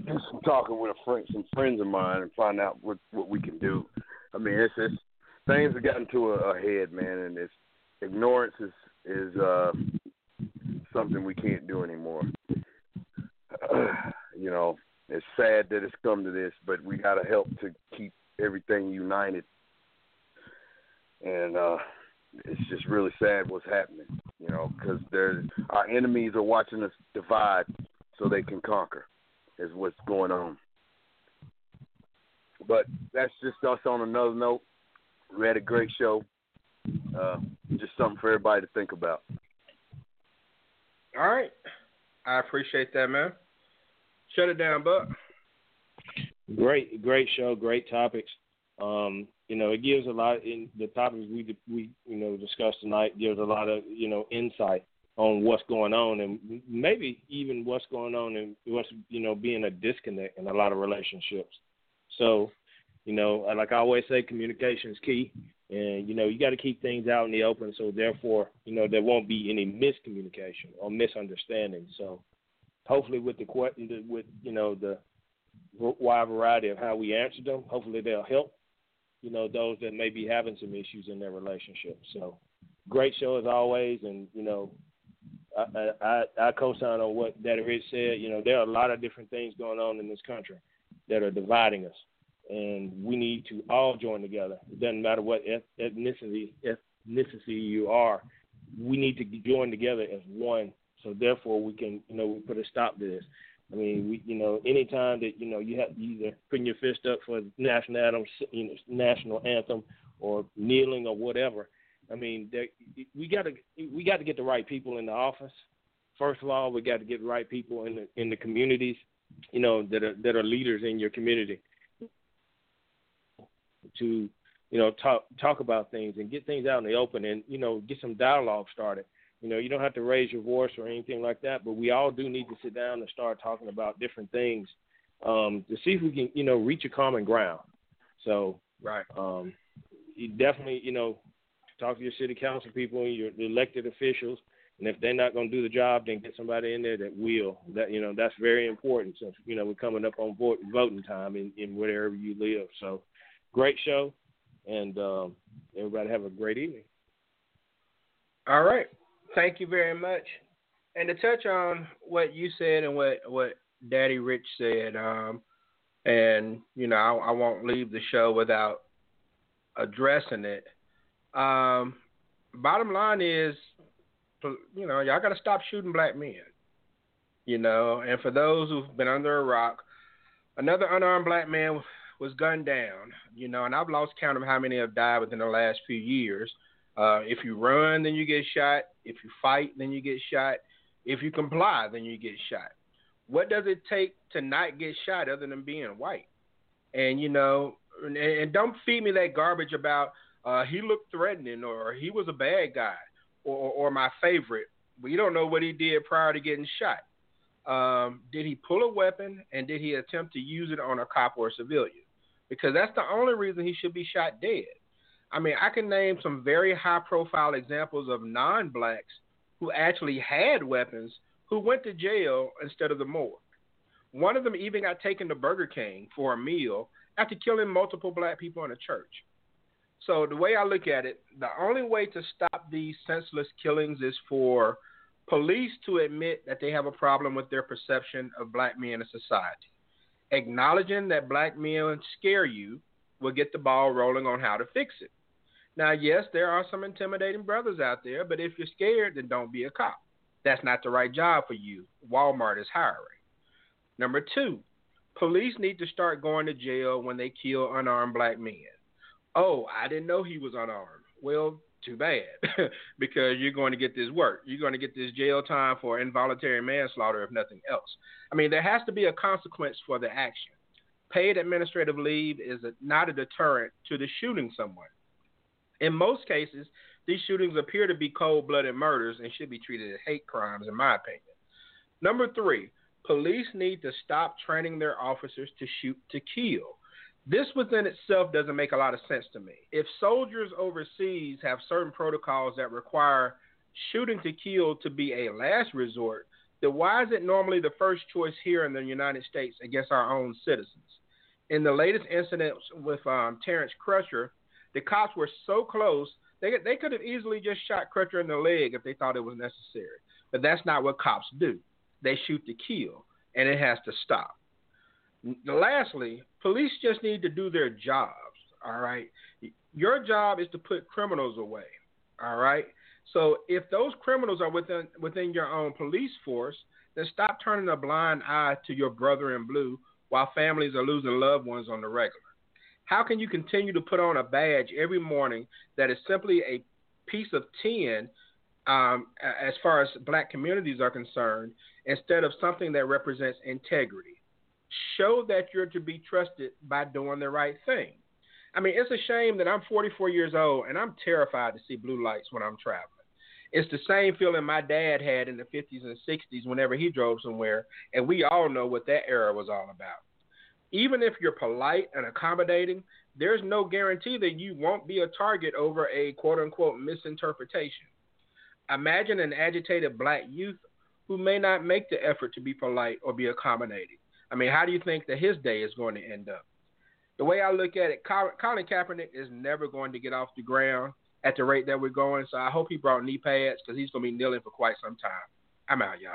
just talking with a friend, some friends of mine, and find out what what we can do. I mean, it's it's things have gotten to a, a head, man, and it's ignorance is is uh, something we can't do anymore. you know, it's sad that it's come to this, but we got to help to keep everything united. And uh, it's just really sad what's happening, you know, because our enemies are watching us divide so they can conquer. Is what's going on. But that's just us on another note. We had a great show. Uh, just something for everybody to think about. All right. I appreciate that, man. Shut it down, Buck. Great, great show, great topics. Um, you know, it gives a lot in the topics we we you know discussed tonight gives a lot of you know insight on what's going on and maybe even what's going on and what's you know being a disconnect in a lot of relationships. So, you know, like I always say, communication is key, and you know you got to keep things out in the open. So therefore, you know there won't be any miscommunication or misunderstanding. So, hopefully, with the with you know the wide variety of how we answer them, hopefully they'll help you know, those that may be having some issues in their relationship. So, great show as always, and you know, I I, I co-sign on what Daddy Rich said. You know, there are a lot of different things going on in this country that are dividing us, and we need to all join together. It doesn't matter what ethnicity ethnicity you are. We need to join together as one, so therefore we can, you know, we put a stop to this. I mean, we, you know, anytime that you know you have either putting your fist up for national anthem, you know, national anthem, or kneeling or whatever. I mean, we got to we got to get the right people in the office. First of all, we got to get the right people in the in the communities, you know, that are that are leaders in your community to you know talk talk about things and get things out in the open and you know get some dialogue started you know, you don't have to raise your voice or anything like that, but we all do need to sit down and start talking about different things um, to see if we can, you know, reach a common ground. So, right, um, you definitely, you know, talk to your city council people, and your elected officials, and if they're not going to do the job, then get somebody in there that will. That you know, that's very important since you know we're coming up on vote, voting time in, in wherever you live. So, great show, and um, everybody have a great evening. All right thank you very much. And to touch on what you said and what what Daddy Rich said, um, and you know I, I won't leave the show without addressing it. Um, bottom line is, you know, y'all got to stop shooting black men. You know, and for those who've been under a rock, another unarmed black man was gunned down. You know, and I've lost count of how many have died within the last few years. Uh, if you run, then you get shot. If you fight, then you get shot. If you comply, then you get shot. What does it take to not get shot other than being white? And you know, and, and don't feed me that garbage about uh, he looked threatening or he was a bad guy or, or, my favorite. We don't know what he did prior to getting shot. Um, did he pull a weapon and did he attempt to use it on a cop or a civilian? Because that's the only reason he should be shot dead. I mean, I can name some very high profile examples of non blacks who actually had weapons who went to jail instead of the morgue. One of them even got taken to Burger King for a meal after killing multiple black people in a church. So, the way I look at it, the only way to stop these senseless killings is for police to admit that they have a problem with their perception of black men in society. Acknowledging that black men scare you will get the ball rolling on how to fix it. Now, yes, there are some intimidating brothers out there, but if you're scared, then don't be a cop. That's not the right job for you. Walmart is hiring. Number two, police need to start going to jail when they kill unarmed black men. Oh, I didn't know he was unarmed. Well, too bad, because you're going to get this work. You're going to get this jail time for involuntary manslaughter, if nothing else. I mean, there has to be a consequence for the action. Paid administrative leave is a, not a deterrent to the shooting someone. In most cases, these shootings appear to be cold blooded murders and should be treated as hate crimes, in my opinion. Number three, police need to stop training their officers to shoot to kill. This within itself doesn't make a lot of sense to me. If soldiers overseas have certain protocols that require shooting to kill to be a last resort, then why is it normally the first choice here in the United States against our own citizens? In the latest incident with um, Terrence Crutcher, the cops were so close, they, they could have easily just shot Crutcher in the leg if they thought it was necessary. But that's not what cops do. They shoot to kill, and it has to stop. Lastly, police just need to do their jobs, all right? Your job is to put criminals away, all right? So if those criminals are within within your own police force, then stop turning a blind eye to your brother in blue while families are losing loved ones on the regular. How can you continue to put on a badge every morning that is simply a piece of tin um, as far as black communities are concerned instead of something that represents integrity? Show that you're to be trusted by doing the right thing. I mean, it's a shame that I'm 44 years old and I'm terrified to see blue lights when I'm traveling. It's the same feeling my dad had in the 50s and 60s whenever he drove somewhere, and we all know what that era was all about. Even if you're polite and accommodating, there's no guarantee that you won't be a target over a quote unquote misinterpretation. Imagine an agitated black youth who may not make the effort to be polite or be accommodating. I mean, how do you think that his day is going to end up? The way I look at it, Colin Kaepernick is never going to get off the ground at the rate that we're going. So I hope he brought knee pads because he's going to be kneeling for quite some time. I'm out, y'all.